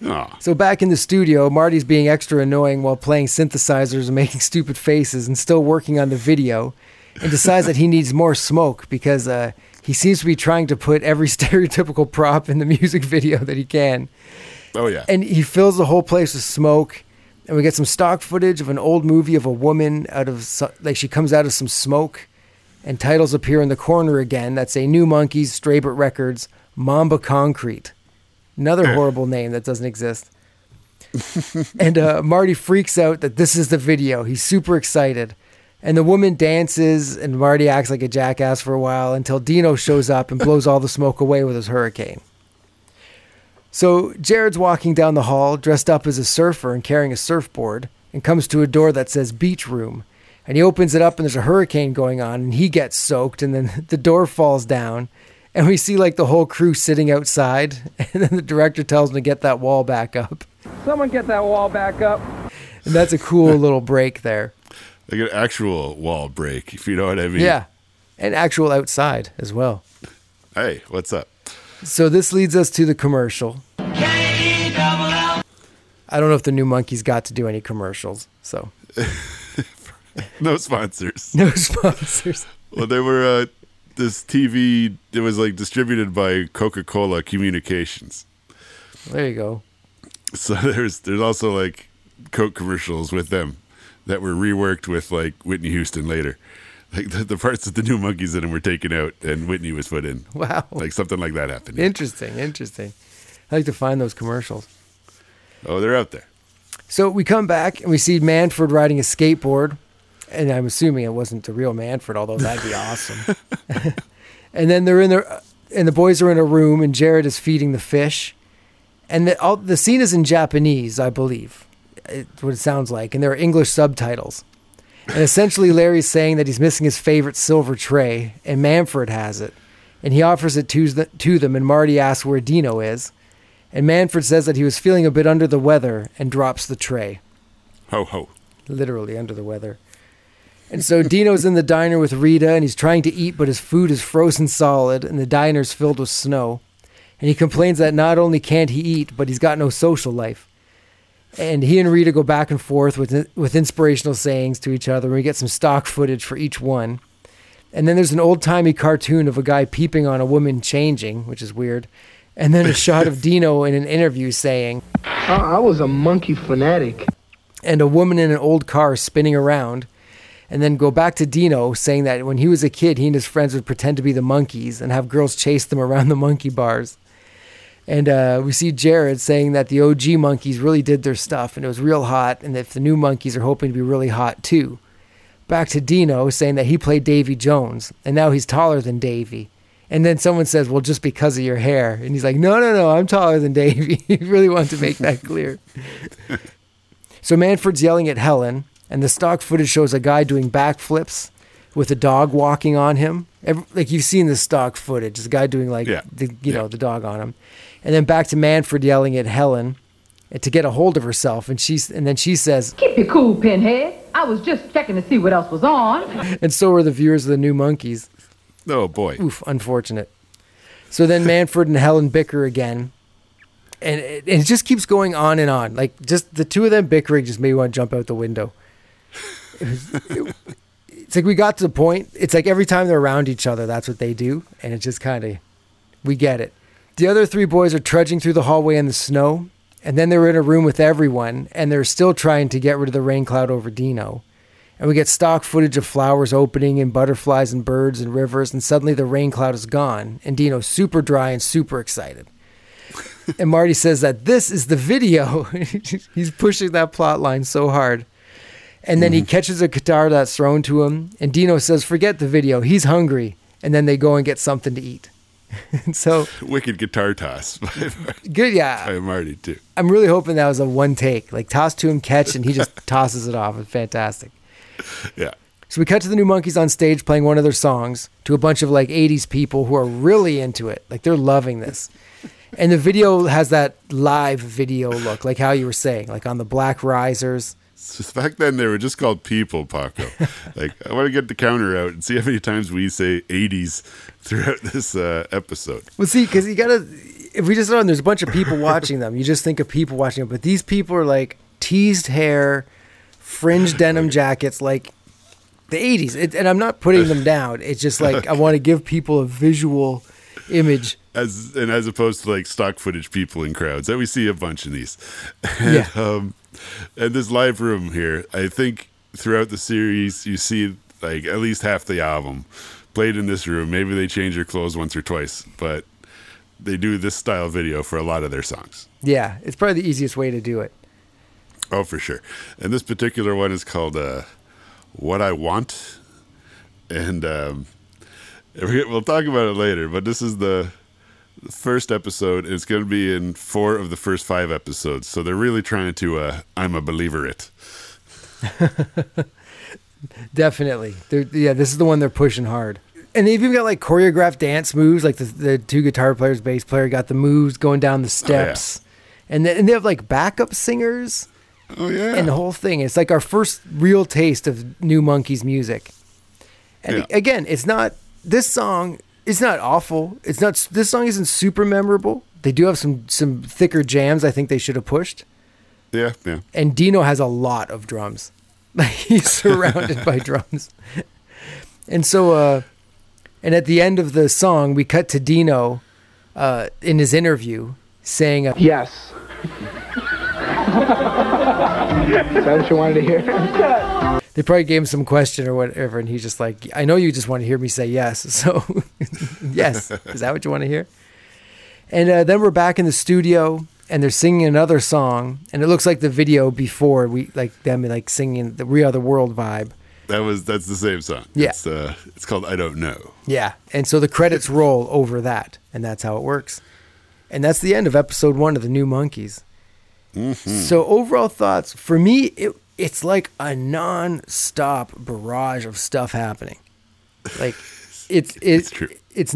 Aw. So back in the studio, Marty's being extra annoying while playing synthesizers and making stupid faces and still working on the video and decides that he needs more smoke because uh, he seems to be trying to put every stereotypical prop in the music video that he can. Oh yeah. And he fills the whole place with smoke. And we get some stock footage of an old movie of a woman out of, like, she comes out of some smoke. And titles appear in the corner again that say New Monkees, Straybert Records, Mamba Concrete. Another horrible name that doesn't exist. and uh, Marty freaks out that this is the video. He's super excited. And the woman dances, and Marty acts like a jackass for a while until Dino shows up and blows all the smoke away with his hurricane. So Jared's walking down the hall dressed up as a surfer and carrying a surfboard and comes to a door that says beach room. And he opens it up and there's a hurricane going on and he gets soaked and then the door falls down and we see like the whole crew sitting outside and then the director tells him to get that wall back up. Someone get that wall back up. And that's a cool little break there. Like an actual wall break, if you know what I mean. Yeah. And actual outside as well. Hey, what's up? So this leads us to the commercial. I don't know if the new Monkees got to do any commercials, so No sponsors. no sponsors. Well, they were uh, this TV. It was like distributed by Coca Cola Communications. There you go. So there's there's also like Coke commercials with them that were reworked with like Whitney Houston later. Like the, the parts that the new Monkees in them were taken out and Whitney was put in. Wow. Like something like that happened. Interesting, interesting. I like to find those commercials. Oh, they're out there. So we come back and we see Manfred riding a skateboard, and I'm assuming it wasn't the real Manfred, although that'd be awesome. and then they're in there, and the boys are in a room, and Jared is feeding the fish, and the all, the scene is in Japanese, I believe, it's what it sounds like, and there are English subtitles. And essentially, Larry's saying that he's missing his favorite silver tray, and Manfred has it, and he offers it to, the, to them, and Marty asks where Dino is. And Manfred says that he was feeling a bit under the weather and drops the tray. Ho ho. Literally under the weather. And so Dino's in the diner with Rita and he's trying to eat, but his food is frozen solid and the diner's filled with snow. And he complains that not only can't he eat, but he's got no social life. And he and Rita go back and forth with, with inspirational sayings to each other. We get some stock footage for each one. And then there's an old timey cartoon of a guy peeping on a woman changing, which is weird. And then a shot of Dino in an interview saying, I, I was a Monkee fanatic. and a woman in an old car spinning around. And then go back to Dino saying that when he was a kid, he and his friends would pretend to be the Monkees and have girls chase them around the monkey bars. And uh, we see Jared saying that the OG Monkees really did their stuff and it was real hot, and if the new Monkees are hoping to be really hot too. Back to Dino saying that he played Davy Jones and now he's taller than Davy. And then someone says, Well, just because of your hair. And he's like, No, no, no, I'm taller than Davy. he really wanted to make that clear. So Manfred's yelling at Helen, and the stock footage shows a guy doing backflips with a dog walking on him. Every, like you've seen the stock footage, this guy doing like Yeah. the you know the dog on him, and then back to Manfred yelling at Helen to get a hold of herself, and she's and then she says, Keep your cool, Pinhead. I was just checking to see what else was on. and so are the viewers of the new Monkees. Oh boy. Oof, unfortunate. So then Manfred and Helen bicker again. And it, and it just keeps going on and on. Like just the two of them bickering just made me want to jump out the window. It was- it- it's like we got to the point. It's like every time they're around each other, that's what they do, and it just kind of we get it. The other three boys are trudging through the hallway in the snow, and then they're in a room with everyone, and they're still trying to get rid of the rain cloud over Dino. And we get stock footage of flowers opening and butterflies and birds and rivers, and suddenly the rain cloud is gone, and Dino's super dry and super excited. and Marty says that this is the video. He's pushing that plot line so hard. And then he mm-hmm. catches a guitar that's thrown to him, and Dino says, Forget the video, he's hungry. And then they go and get something to eat. and so, Wicked guitar toss by, good, yeah. by Marty too. I'm really hoping that was a one take. Like, toss to him, catch, and he just tosses it off. It's fantastic. Yeah. So we cut to the new Monkees on stage playing one of their songs to a bunch of like 80s people who are really into it. Like they're loving this. And the video has that live video look, like how you were saying, like on the black risers. So back then they were just called people, Paco. like I want to get the counter out and see how many times we say '80s throughout this uh, episode. Well, see, because you gotta, if we just on, there's a bunch of people watching them. You just think of people watching them, but these people are like teased hair, fringe denim jackets, like the 80s. It, and I'm not putting them down. It's just like I want to give people a visual image. As and as opposed to like stock footage people in crowds that we see a bunch of these. And, Yeah. Um, and this live room here, I think throughout the series you see like at least half the album played in this room. Maybe they change their clothes once or twice, but they do this style video for a lot of their songs. Yeah, it's probably the easiest way to do it. Oh, for sure. And this particular one is called uh, "What I Want," and um, we- we'll talk about it later. But this is the the first episode. It's going to be in four of the first five episodes, so they're really trying to uh, "I'm a believer" it. Definitely. They're, yeah, this is the one they're pushing hard. And they've even got like choreographed dance moves. Like the, the two guitar players, bass player got the moves going down the steps. And, then, and they have like backup singers Oh yeah, and the whole thing. It's like our first real taste of New Monkees music. And Yeah. again, it's not this song. It's not awful. It's not. This song isn't super memorable. They do have some some thicker jams. I think they should have pushed. yeah, yeah. And Dino has a lot of drums. Like he's surrounded by drums. And so uh and at the end of the song we cut to Dino uh in his interview saying uh, Yes. Is that what you wanted to hear? They probably gave him some question or whatever and he's just like I know you just want to hear me say yes. So yes, is that what you want to hear? And uh, then we're back in the studio and they're singing another song and it looks like the video before we like them like singing the We Are the World vibe. That was that's the same song. Yeah. it's, uh, it's called "I Don't Know." Yeah. And so the credits roll over that, and that's how it works. And that's the end of episode one of the New Monkees. So overall thoughts for me, it it's like a non-stop barrage of stuff happening. Like it's it's It's true. it's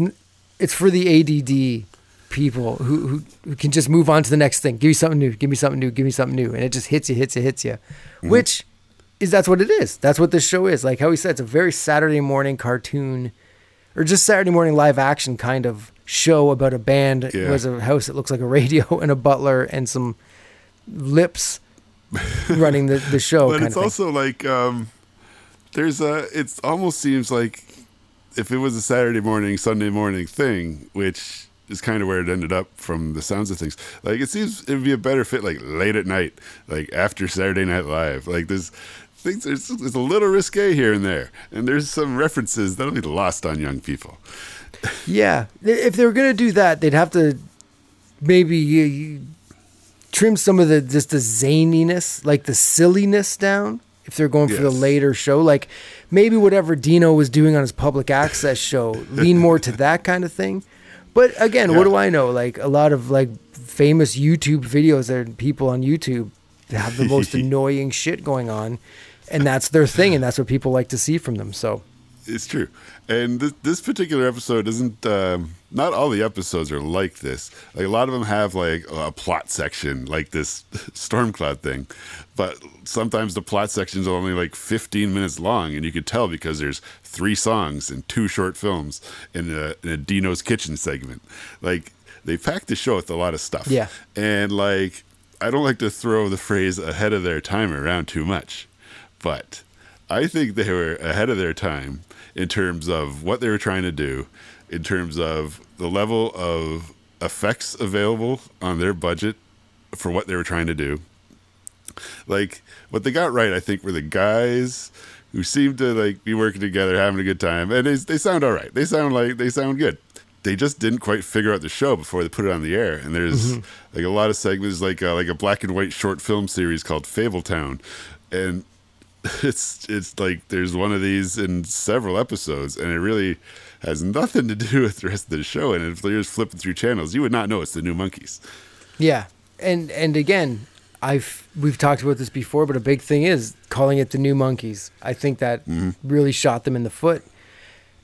it's for the ADD people who, who who can just move on to the next thing. Give me something new. Give me something new. Give me something new, and it just hits you, hits you, hits you. Mm-hmm. Which is that's what it is. That's what this show is. Like how he said, it's a very Saturday morning cartoon, or just Saturday morning live action kind of show about a band Yeah. who has a house that looks like a radio and a butler and some lips running the, the show. but kind it's also like um, there's a. It almost seems like if it was a Saturday morning, Sunday morning thing, which is kind of where it ended up from the sounds of things. Like it seems it would be a better fit like late at night, like after Saturday Night Live. Like there's things. There's, there's a little risque here and there, and there's some references that'll be lost on young people. Yeah, if they were gonna do that, they'd have to maybe trim some of the just the zaniness, like the silliness down. If they're going for the later show, like maybe whatever Dino was doing on his public access show, lean more to that kind of thing. But again, what do I know? Like a lot of like famous YouTube videos that people on YouTube have the most annoying shit going on, and that's their thing, and that's what people like to see from them. So It's true. And this, this particular episode isn't. Um, not all the episodes are like this. Like a lot of them have like a plot section, like this Stormcloud thing. But sometimes the plot sections are only like 15 minutes long, and you could tell because there's three songs and two short films in a, in a Dino's Kitchen segment. Like they packed the show with a lot of stuff. Yeah. And like I don't like to throw the phrase ahead of their time around too much, but I think they were ahead of their time in terms of what they were trying to do, in terms of the level of effects available on their budget for what they were trying to do. Like what they got right, I think, were the guys who seemed to like be working together, having a good time, and they they sound all right. They sound like they sound good. They just didn't quite figure out the show before they put it on the air. And there's like a lot of segments, like uh, like a black and white short film series called Fabletown, and it's it's like there's one of these in several episodes, and it really has nothing to do with the rest of the show. And if you're just flipping through channels, you would not know it's the New Monkees. Yeah, and and again, I've we've talked about this before, but a big thing is calling it the New Monkees. I think that really shot them in the foot,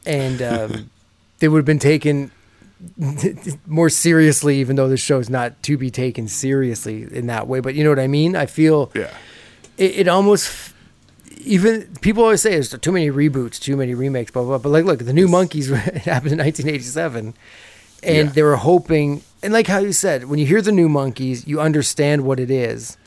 and um, they would have been taken more seriously, even though the show's not to be taken seriously in that way. But you know what I mean? I feel Yeah, it, it almost even people always say there's too many reboots, too many remakes, blah blah. blah. But like, look, the New Monkees happened in 1987, and Yeah. they were hoping, and like how you said, when you hear the New Monkees, you understand what it is,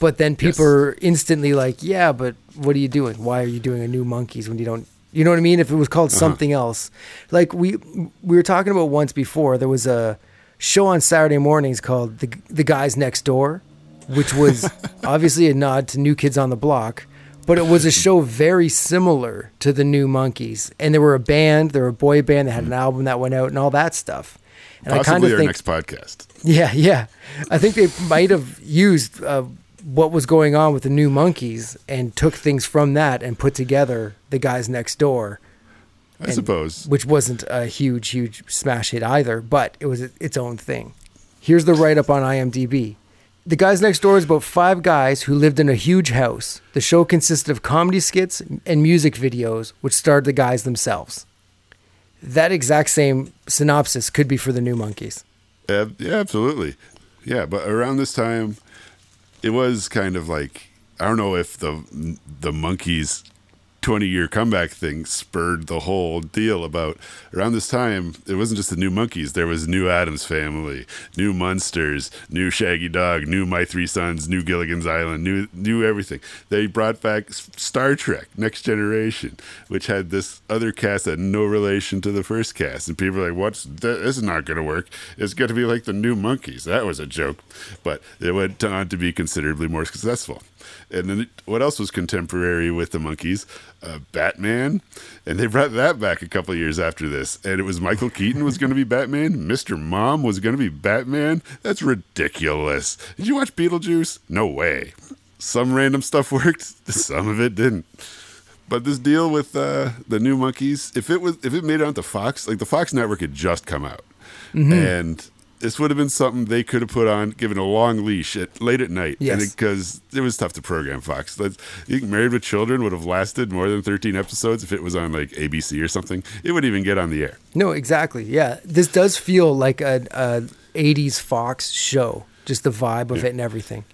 but then people Yes. are instantly like, yeah, but what are you doing? Why are you doing a New Monkees when you don't? You know what I mean? If it was called Uh-huh. something else, like we we were talking about once before, there was a show on Saturday mornings called the the Guys Next Door, which was obviously a nod to New Kids on the Block, but it was a show very similar to the New Monkees, and there were a band, there were a boy band that had an album that went out and all that stuff. And I kind possibly of think next podcast. yeah, yeah. I think they might have used uh, what was going on with the new Monkees and took things from that and put together the guys next door I and- suppose. which wasn't a huge, huge smash hit either, but it was its own thing. Here's the write up on IMDb. The Guys Next Door is about five guys who lived in a huge house. The show consisted of comedy skits and music videos, which starred the guys themselves. That exact same synopsis could be for the New Monkees. Yeah, yeah, absolutely. Yeah, but around this time, it was kind of like I don't know if the the Monkees. 20 year comeback thing spurred the whole deal about around this time it wasn't just the new Monkees there was new addams family new munsters new shaggy dog new my three sons new gilligan's island new new everything. They brought back star trek next generation which had this other cast that had no relation to the first cast and people were like what's that? this is not going to work. It's going to be like the new Monkees. That was a joke but it went on to be considerably more successful and then what else was contemporary with the Monkees? Uh, Batman, and they brought that back a couple years after this. And it was Michael Keaton was going to be Batman. Mr. Mom was going to be Batman. That's ridiculous. Did you watch Beetlejuice? No way. Some random stuff worked. Some of it didn't. But this deal with uh, the new Monkees, if it was, if it made it onto Fox, like the Fox network had just come out, and this would have been something they could have put on, given a long leash at late at night, Yes. because it, was tough to program Fox. Think Married with Children would have lasted more than thirteen episodes if it was on like ABC or something. It wouldn't even get on the air. No, exactly. Yeah. This does feel like a, a 80s Fox show, just the vibe of it and everything.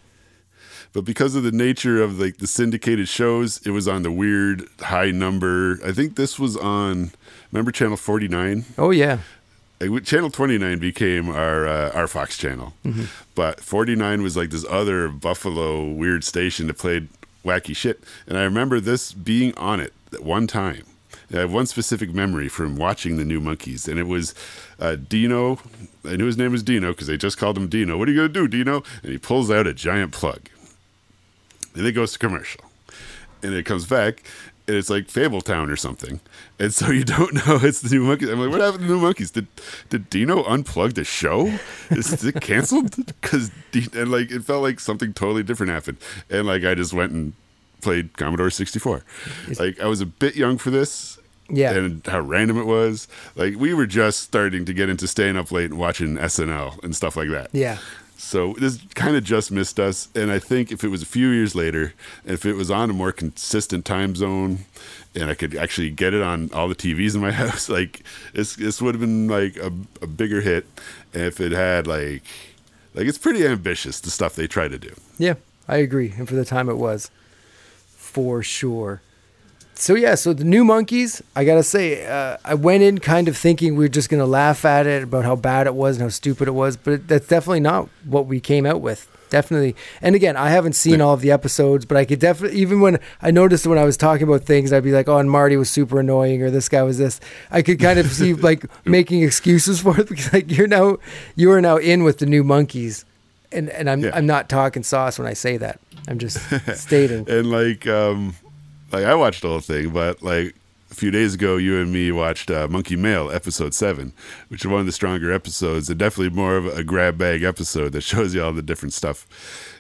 But because of the nature of like the syndicated shows, it was on the weird high number. I think this was on. Remember Channel Forty Nine? Oh, yeah. Channel 29 became our uh, our Fox channel, but 49 was like this other Buffalo weird station that played wacky shit. And I remember this being on it at one time. I have one specific memory from watching the New Monkees, and it was uh, Dino. I knew his name was Dino because they just called him Dino. What are you gonna do, Dino? And he pulls out a giant plug. and it goes to commercial, and it comes back, and it's like Fabletown or something. And so you don't know it's the new Monkees. I'm like, what happened to the new Monkees? Did did Dino unplug the show? Is it canceled? Because and like it felt like something totally different happened. And like I just went and played Commodore 64. Like I was a bit young for this. Yeah. And how random it was. Like we were just starting to get into staying up late and watching SNL and stuff like that. Yeah. So this kind of just missed us. And I think if it was a few years later, if it was on a more consistent time zone, and I could actually get it on all the TVs in my house, like this, this would have been like a, a bigger hit. If it had like, like it's pretty ambitious the stuff they try to do. Yeah, I agree. And for the time it was, for sure. So yeah, so the new Monkees, I gotta say, uh, I went in kind of thinking we were just gonna laugh at it about how bad it was and how stupid it was, but that's definitely not what we came out with. Definitely, and again, I haven't seen all of the episodes, but I could definitely, even when I noticed when I was talking about things, I'd be like, "Oh, and Marty was super annoying," or "This guy was this." I could kind of see like making excuses for it because like you're now you are now in with the new Monkees, and and I'm Yeah. I'm not talking sauce when I say that. I'm just stating. And like, um, like I watched the whole thing, but like a few days ago, you and me watched uh, Monkey Mail episode seven, which is one of the stronger episodes, and definitely more of a grab bag episode that shows you all the different stuff.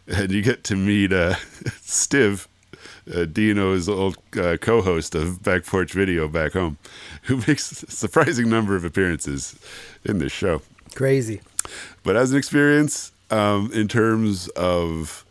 And you get to meet uh, Stiv, uh, Dino's old uh, co-host of Back Porch Video back home, who makes a surprising number of appearances in this show Crazy. but as an experience um, in terms of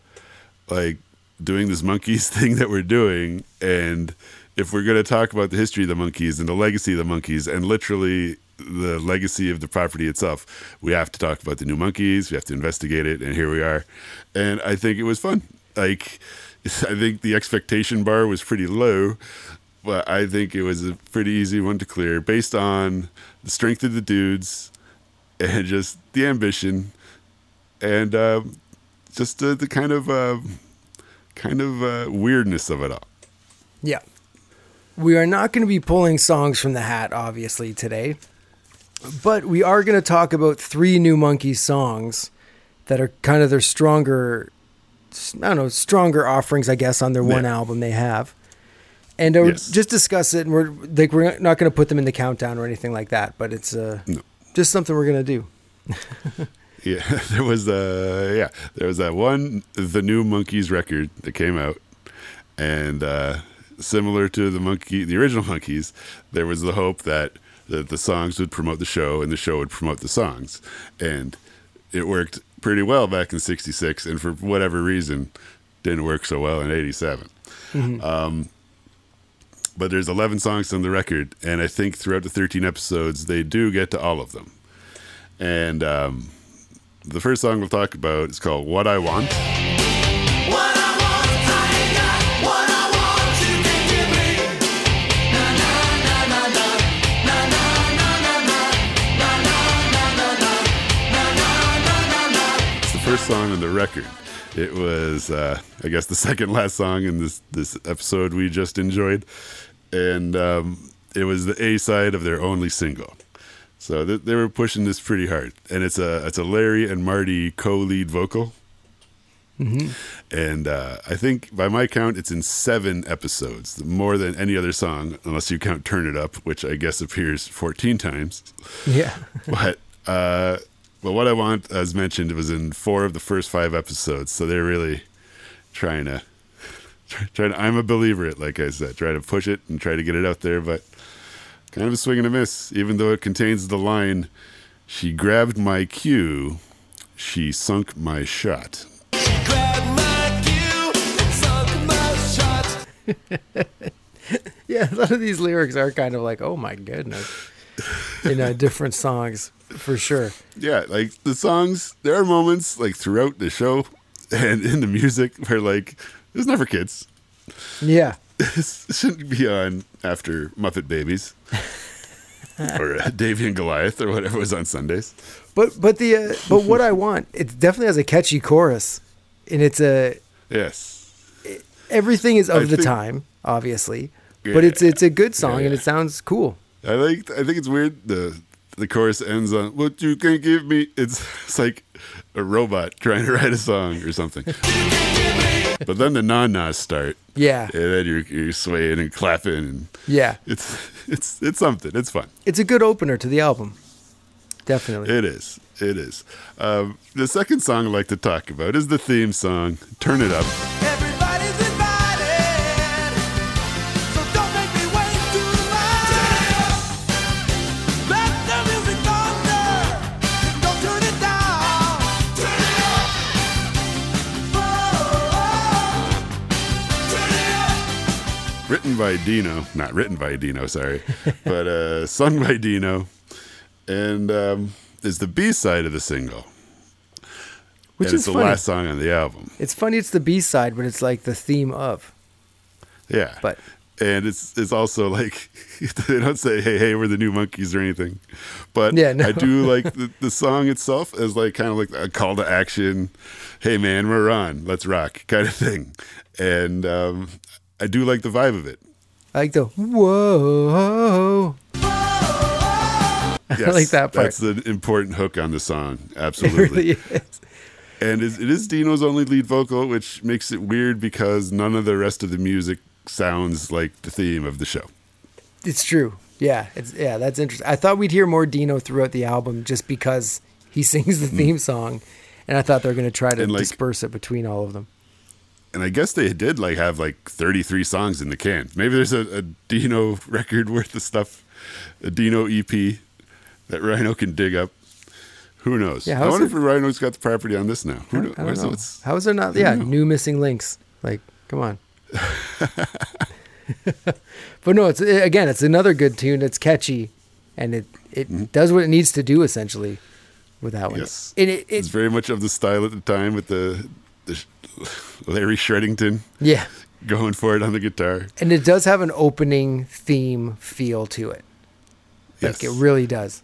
like doing this Monkees thing that we're doing and if we're going to talk about the history of the Monkees and the legacy of the Monkees and literally the legacy of the property itself we have to talk about the new Monkees we have to investigate it and here we are. And i think it was fun. Like i think the expectation bar was pretty low but i think it was a pretty easy one to clear based on the strength of the dudes and just the ambition and um, just uh, the kind of uh, kind of uh, weirdness of it all. Yeah. We are not going to be pulling songs from the hat, obviously, today. But we are going to talk about three new Monkee songs that are kind of their stronger, I don't know, stronger offerings, I guess, on their one album they have. And uh, Yes. just discuss it, and we're like we're not going to put them in the countdown or anything like that. But it's uh, No. just something we're going to do. Yeah, there was uh yeah, there was that one the new Monkees record that came out and uh similar to the Monkee the original Monkees, there was the hope that the, the songs would promote the show and the show would promote the songs. And it worked pretty well back in 66 and for whatever reason didn't work so well in 87. Um but there's 11 songs on the record and I think throughout the 13 episodes they do get to all of them. And um the first song we'll talk about is called What I Want. The first song on the record. It was, uh, I guess, the second last song in this this episode we just enjoyed, and um, it was the A side of their only single. So th- they were pushing this pretty hard, and it's a it's a Larry and Marty co-lead vocal, and uh, I think by my count it's in seven episodes, more than any other song, unless you count "Turn It Up," which I guess appears fourteen times Yeah. but uh but what I want, as mentioned, was in four of the first five episodes. So they're really trying to try- trying to. I'm a believer it, like I said, try to push it and try to get it out there, but kind of a swing and a miss. Even though it contains the line, "She grabbed my cue, she sunk my shot." My cue sunk my shot. Yeah, a lot of these lyrics are kind of like, oh my goodness. You know, different songs for sure. Yeah, like the songs. There are moments like throughout the show and in the music where like it's not for kids. Yeah. this shouldn't be on after Muppet Babies or uh, Davey and Goliath or whatever was on Sundays. But but the uh, but what I want, it definitely has a catchy chorus, and it's a Yes. everything is of I the think- time, obviously, but it's it's a good song and Yeah. it sounds cool. I like I think it's weird the the chorus ends on what you can give me. It's it's like a robot trying to write a song or something. but then the non-nas start. Yeah, And then you're you're swaying and clapping and yeah, it's it's it's something. It's fun. it's a good opener to the album, definitely. It is. It is. Um, the second song I'd like to talk about is the theme song, Turn It Up. Everybody's written by Dino, not written by Dino, sorry, but uh, sung by Dino, and um, is the B side of the single. Which and is the funny. last song on the album. It's funny. It's the B side, but it's like the theme of. Yeah, But and it's it's also like they don't say hey hey we're the new Monkees or anything, but Yeah, no. I do like the, the song itself as like kind of like a call to action. Hey man, we're on, let's rock kind of thing, and um, I do like the vibe of it. I like the whoa. Yes, like that part. That's an important hook on the song. It Absolutely. really is. And it it is Dino's only lead vocal, which makes it weird because none of the rest of the music sounds like the theme of the show. It's true. Yeah, it's yeah, that's interesting. I thought we'd hear more Dino throughout the album just because he sings the mm-hmm. theme song, and I thought they were going to try to. Like- disperse it between all of them. And I guess they did like have like 33 songs in the can. Maybe there's a, a Dino record worth of stuff, a Dino EP that Rhino can dig up. Who knows? Yeah, I wonder it- if Rhino's got the property on this now. Who knows? know. How is there not? Yeah, new missing links. Like, come on. but no, it's again, it's another good tune. It's catchy, and it it does what it needs to do essentially with that one. Mm-hmm. Yes. And it, it's very much of the style at the time with the, the Larry Shreddington yeah, going for it on the guitar. and it does have an opening theme feel to it. Like Yes. it really does.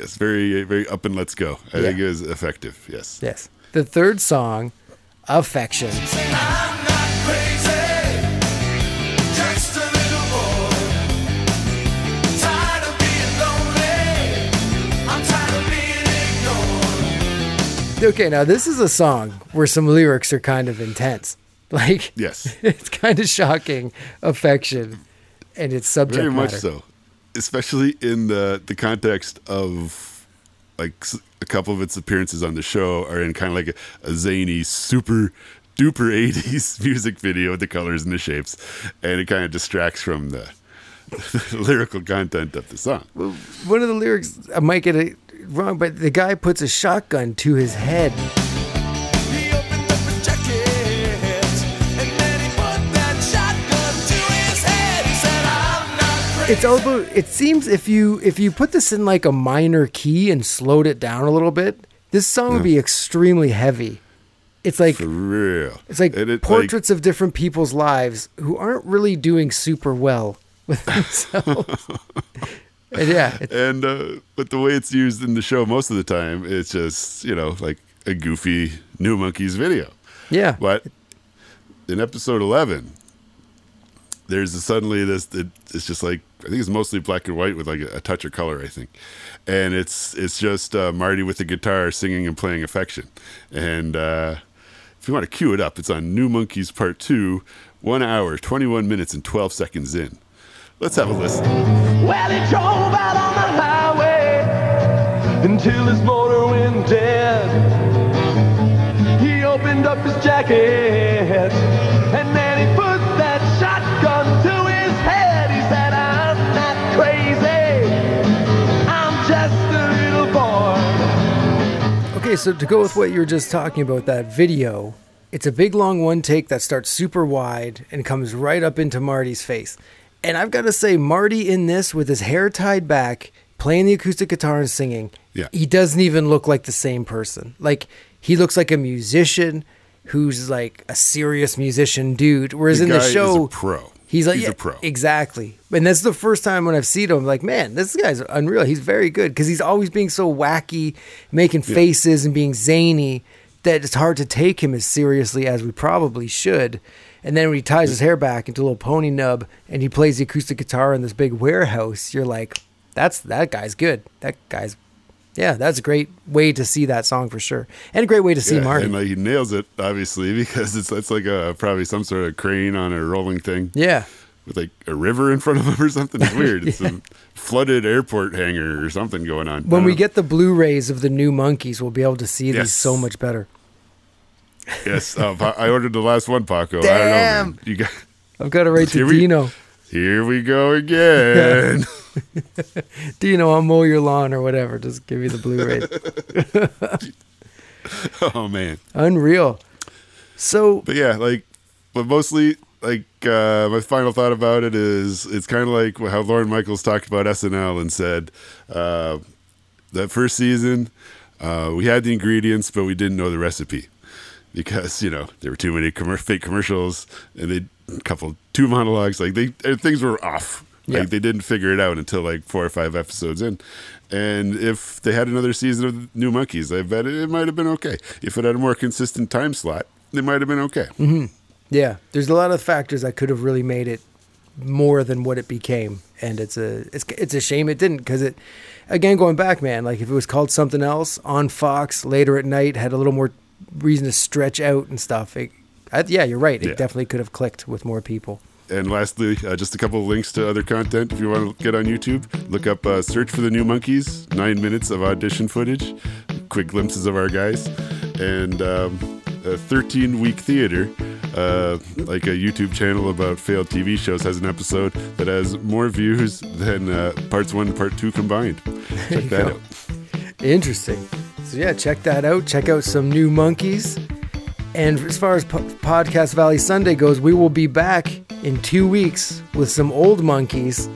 Yes, very very up and let's go. I Yeah. think it was effective. Yes. Yes. The third song, Affection. Okay, now this is a song where some lyrics are kind of intense. Like Yes. it's kind of shocking affection and its subject Very much matter. so. Especially in the the context of like a couple of its appearances on the show are in kind of like a, a zany, super duper 80s music video with the colors and the shapes. And it kind of distracts from the, lyrical content of the song. One of the lyrics, I might get it wrong, but the guy puts a shotgun to his head. He opened up his jacket and then he put that shotgun to his head. He said, I'm not crazy. It's all about. It seems if you if you put this in like a minor key and slowed it down a little bit, this song would be extremely heavy. It's like For real. it's like it, portraits of different people's lives who aren't really doing super well with themselves. And yeah, and uh, but the way it's used in the show most of the time, it's just you know like a goofy New Monkees video. yeah. But in episode eleven, there's a, suddenly this. It, it's just like I think it's mostly black and white with like a, a touch of color. I think, and it's it's just uh, Marty with the guitar singing and playing "Affection." And uh, if you want to cue it up, it's on New Monkees Part Two, one hour, twenty-one minutes, and twelve seconds in. Let's have a listen. Well, he drove out on the highway until his motor went dead. He opened up his jacket and then he put that shotgun to his head. He said, I'm not crazy. I'm just a little boy. Okay, so to go with what you were just talking about, that video, it's a big long one take that starts super wide and comes right up into Marty's face. And I've got to say, Marty in this with his hair tied back, playing the acoustic guitar and singing, Yeah. he doesn't even look like the same person. Like he looks like a musician who's like a serious musician dude. Whereas The in the show, a pro. He's like He's a pro. Exactly. And that's the first time when I've seen him, like, man, this guy's unreal. He's very good because he's always being so wacky, making faces and being zany that it's hard to take him as seriously as we probably should. And then when he ties his hair back into a little pony nub and he plays the acoustic guitar in this big warehouse, you're like, that's that guy's good. That guy's yeah, that's a great way to see that song for sure, and a great way to see Yeah, Marty. and like, he nails it obviously because it's it's like a probably some sort of crane on a rolling thing. yeah, with like a river in front of him or something. It's weird. It's a flooded airport hangar or something going on. When we know. get the Blu-rays of the new Monkees, we'll be able to see these so much better. Yes, uh, I ordered the last one, Paco. I Damn. don't know. You got I've got to write to Here we- Dino. here we go again. Dino, I'll mow your lawn or whatever. Just give me the Blu-ray. oh man, Unreal. So but yeah, like, but mostly like uh, my final thought about it is it's kind of like how Lorne Michaels talked about SNL and said uh, that first season uh, we had the ingredients but we didn't know the recipe because you know there were too many commer- fake commercials and they a couple two monologues like they uh, things were off. Yeah. like they didn't figure it out until like four or five episodes in. And if they had another season of new Monkees i bet it, it might have been okay. If it had a more consistent time slot it might have been okay. Yeah, there's a lot of factors that could have really made it more than what it became, and it's a it's it's a shame it didn't because it. Again, going back, man, like if it was called something else on Fox later at night, had a little more reason to stretch out and stuff. It, I, yeah, you're right. It Yeah. definitely could have clicked with more people. And lastly, uh, just a couple of links to other content. If you want to get on YouTube, look up uh, Search for the New Monkees, nine minutes of audition footage, quick glimpses of our guys, and um, a 13 week theater, uh, like a YouTube channel about failed TV shows, has an episode that has more views than uh, parts one and part two combined. Check that go. out. Interesting. So yeah, check that out. Check out some new Monkees. And as far as po- Podcast Valley Sunday goes, we will be back in two weeks with some old Monkees.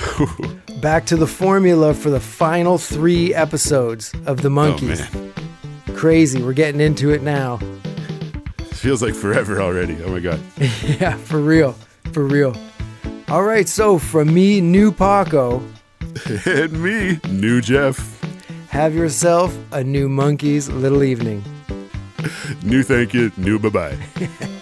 back to the formula for the final three episodes of the Oh, Monkees. man. Crazy. We're getting into it now. Feels like forever already. Oh, my God. yeah, for real. For real. All right. So from me, new Paco, and me, New Jeff. Have yourself a new Monkees little evening. New thank you. New bye bye.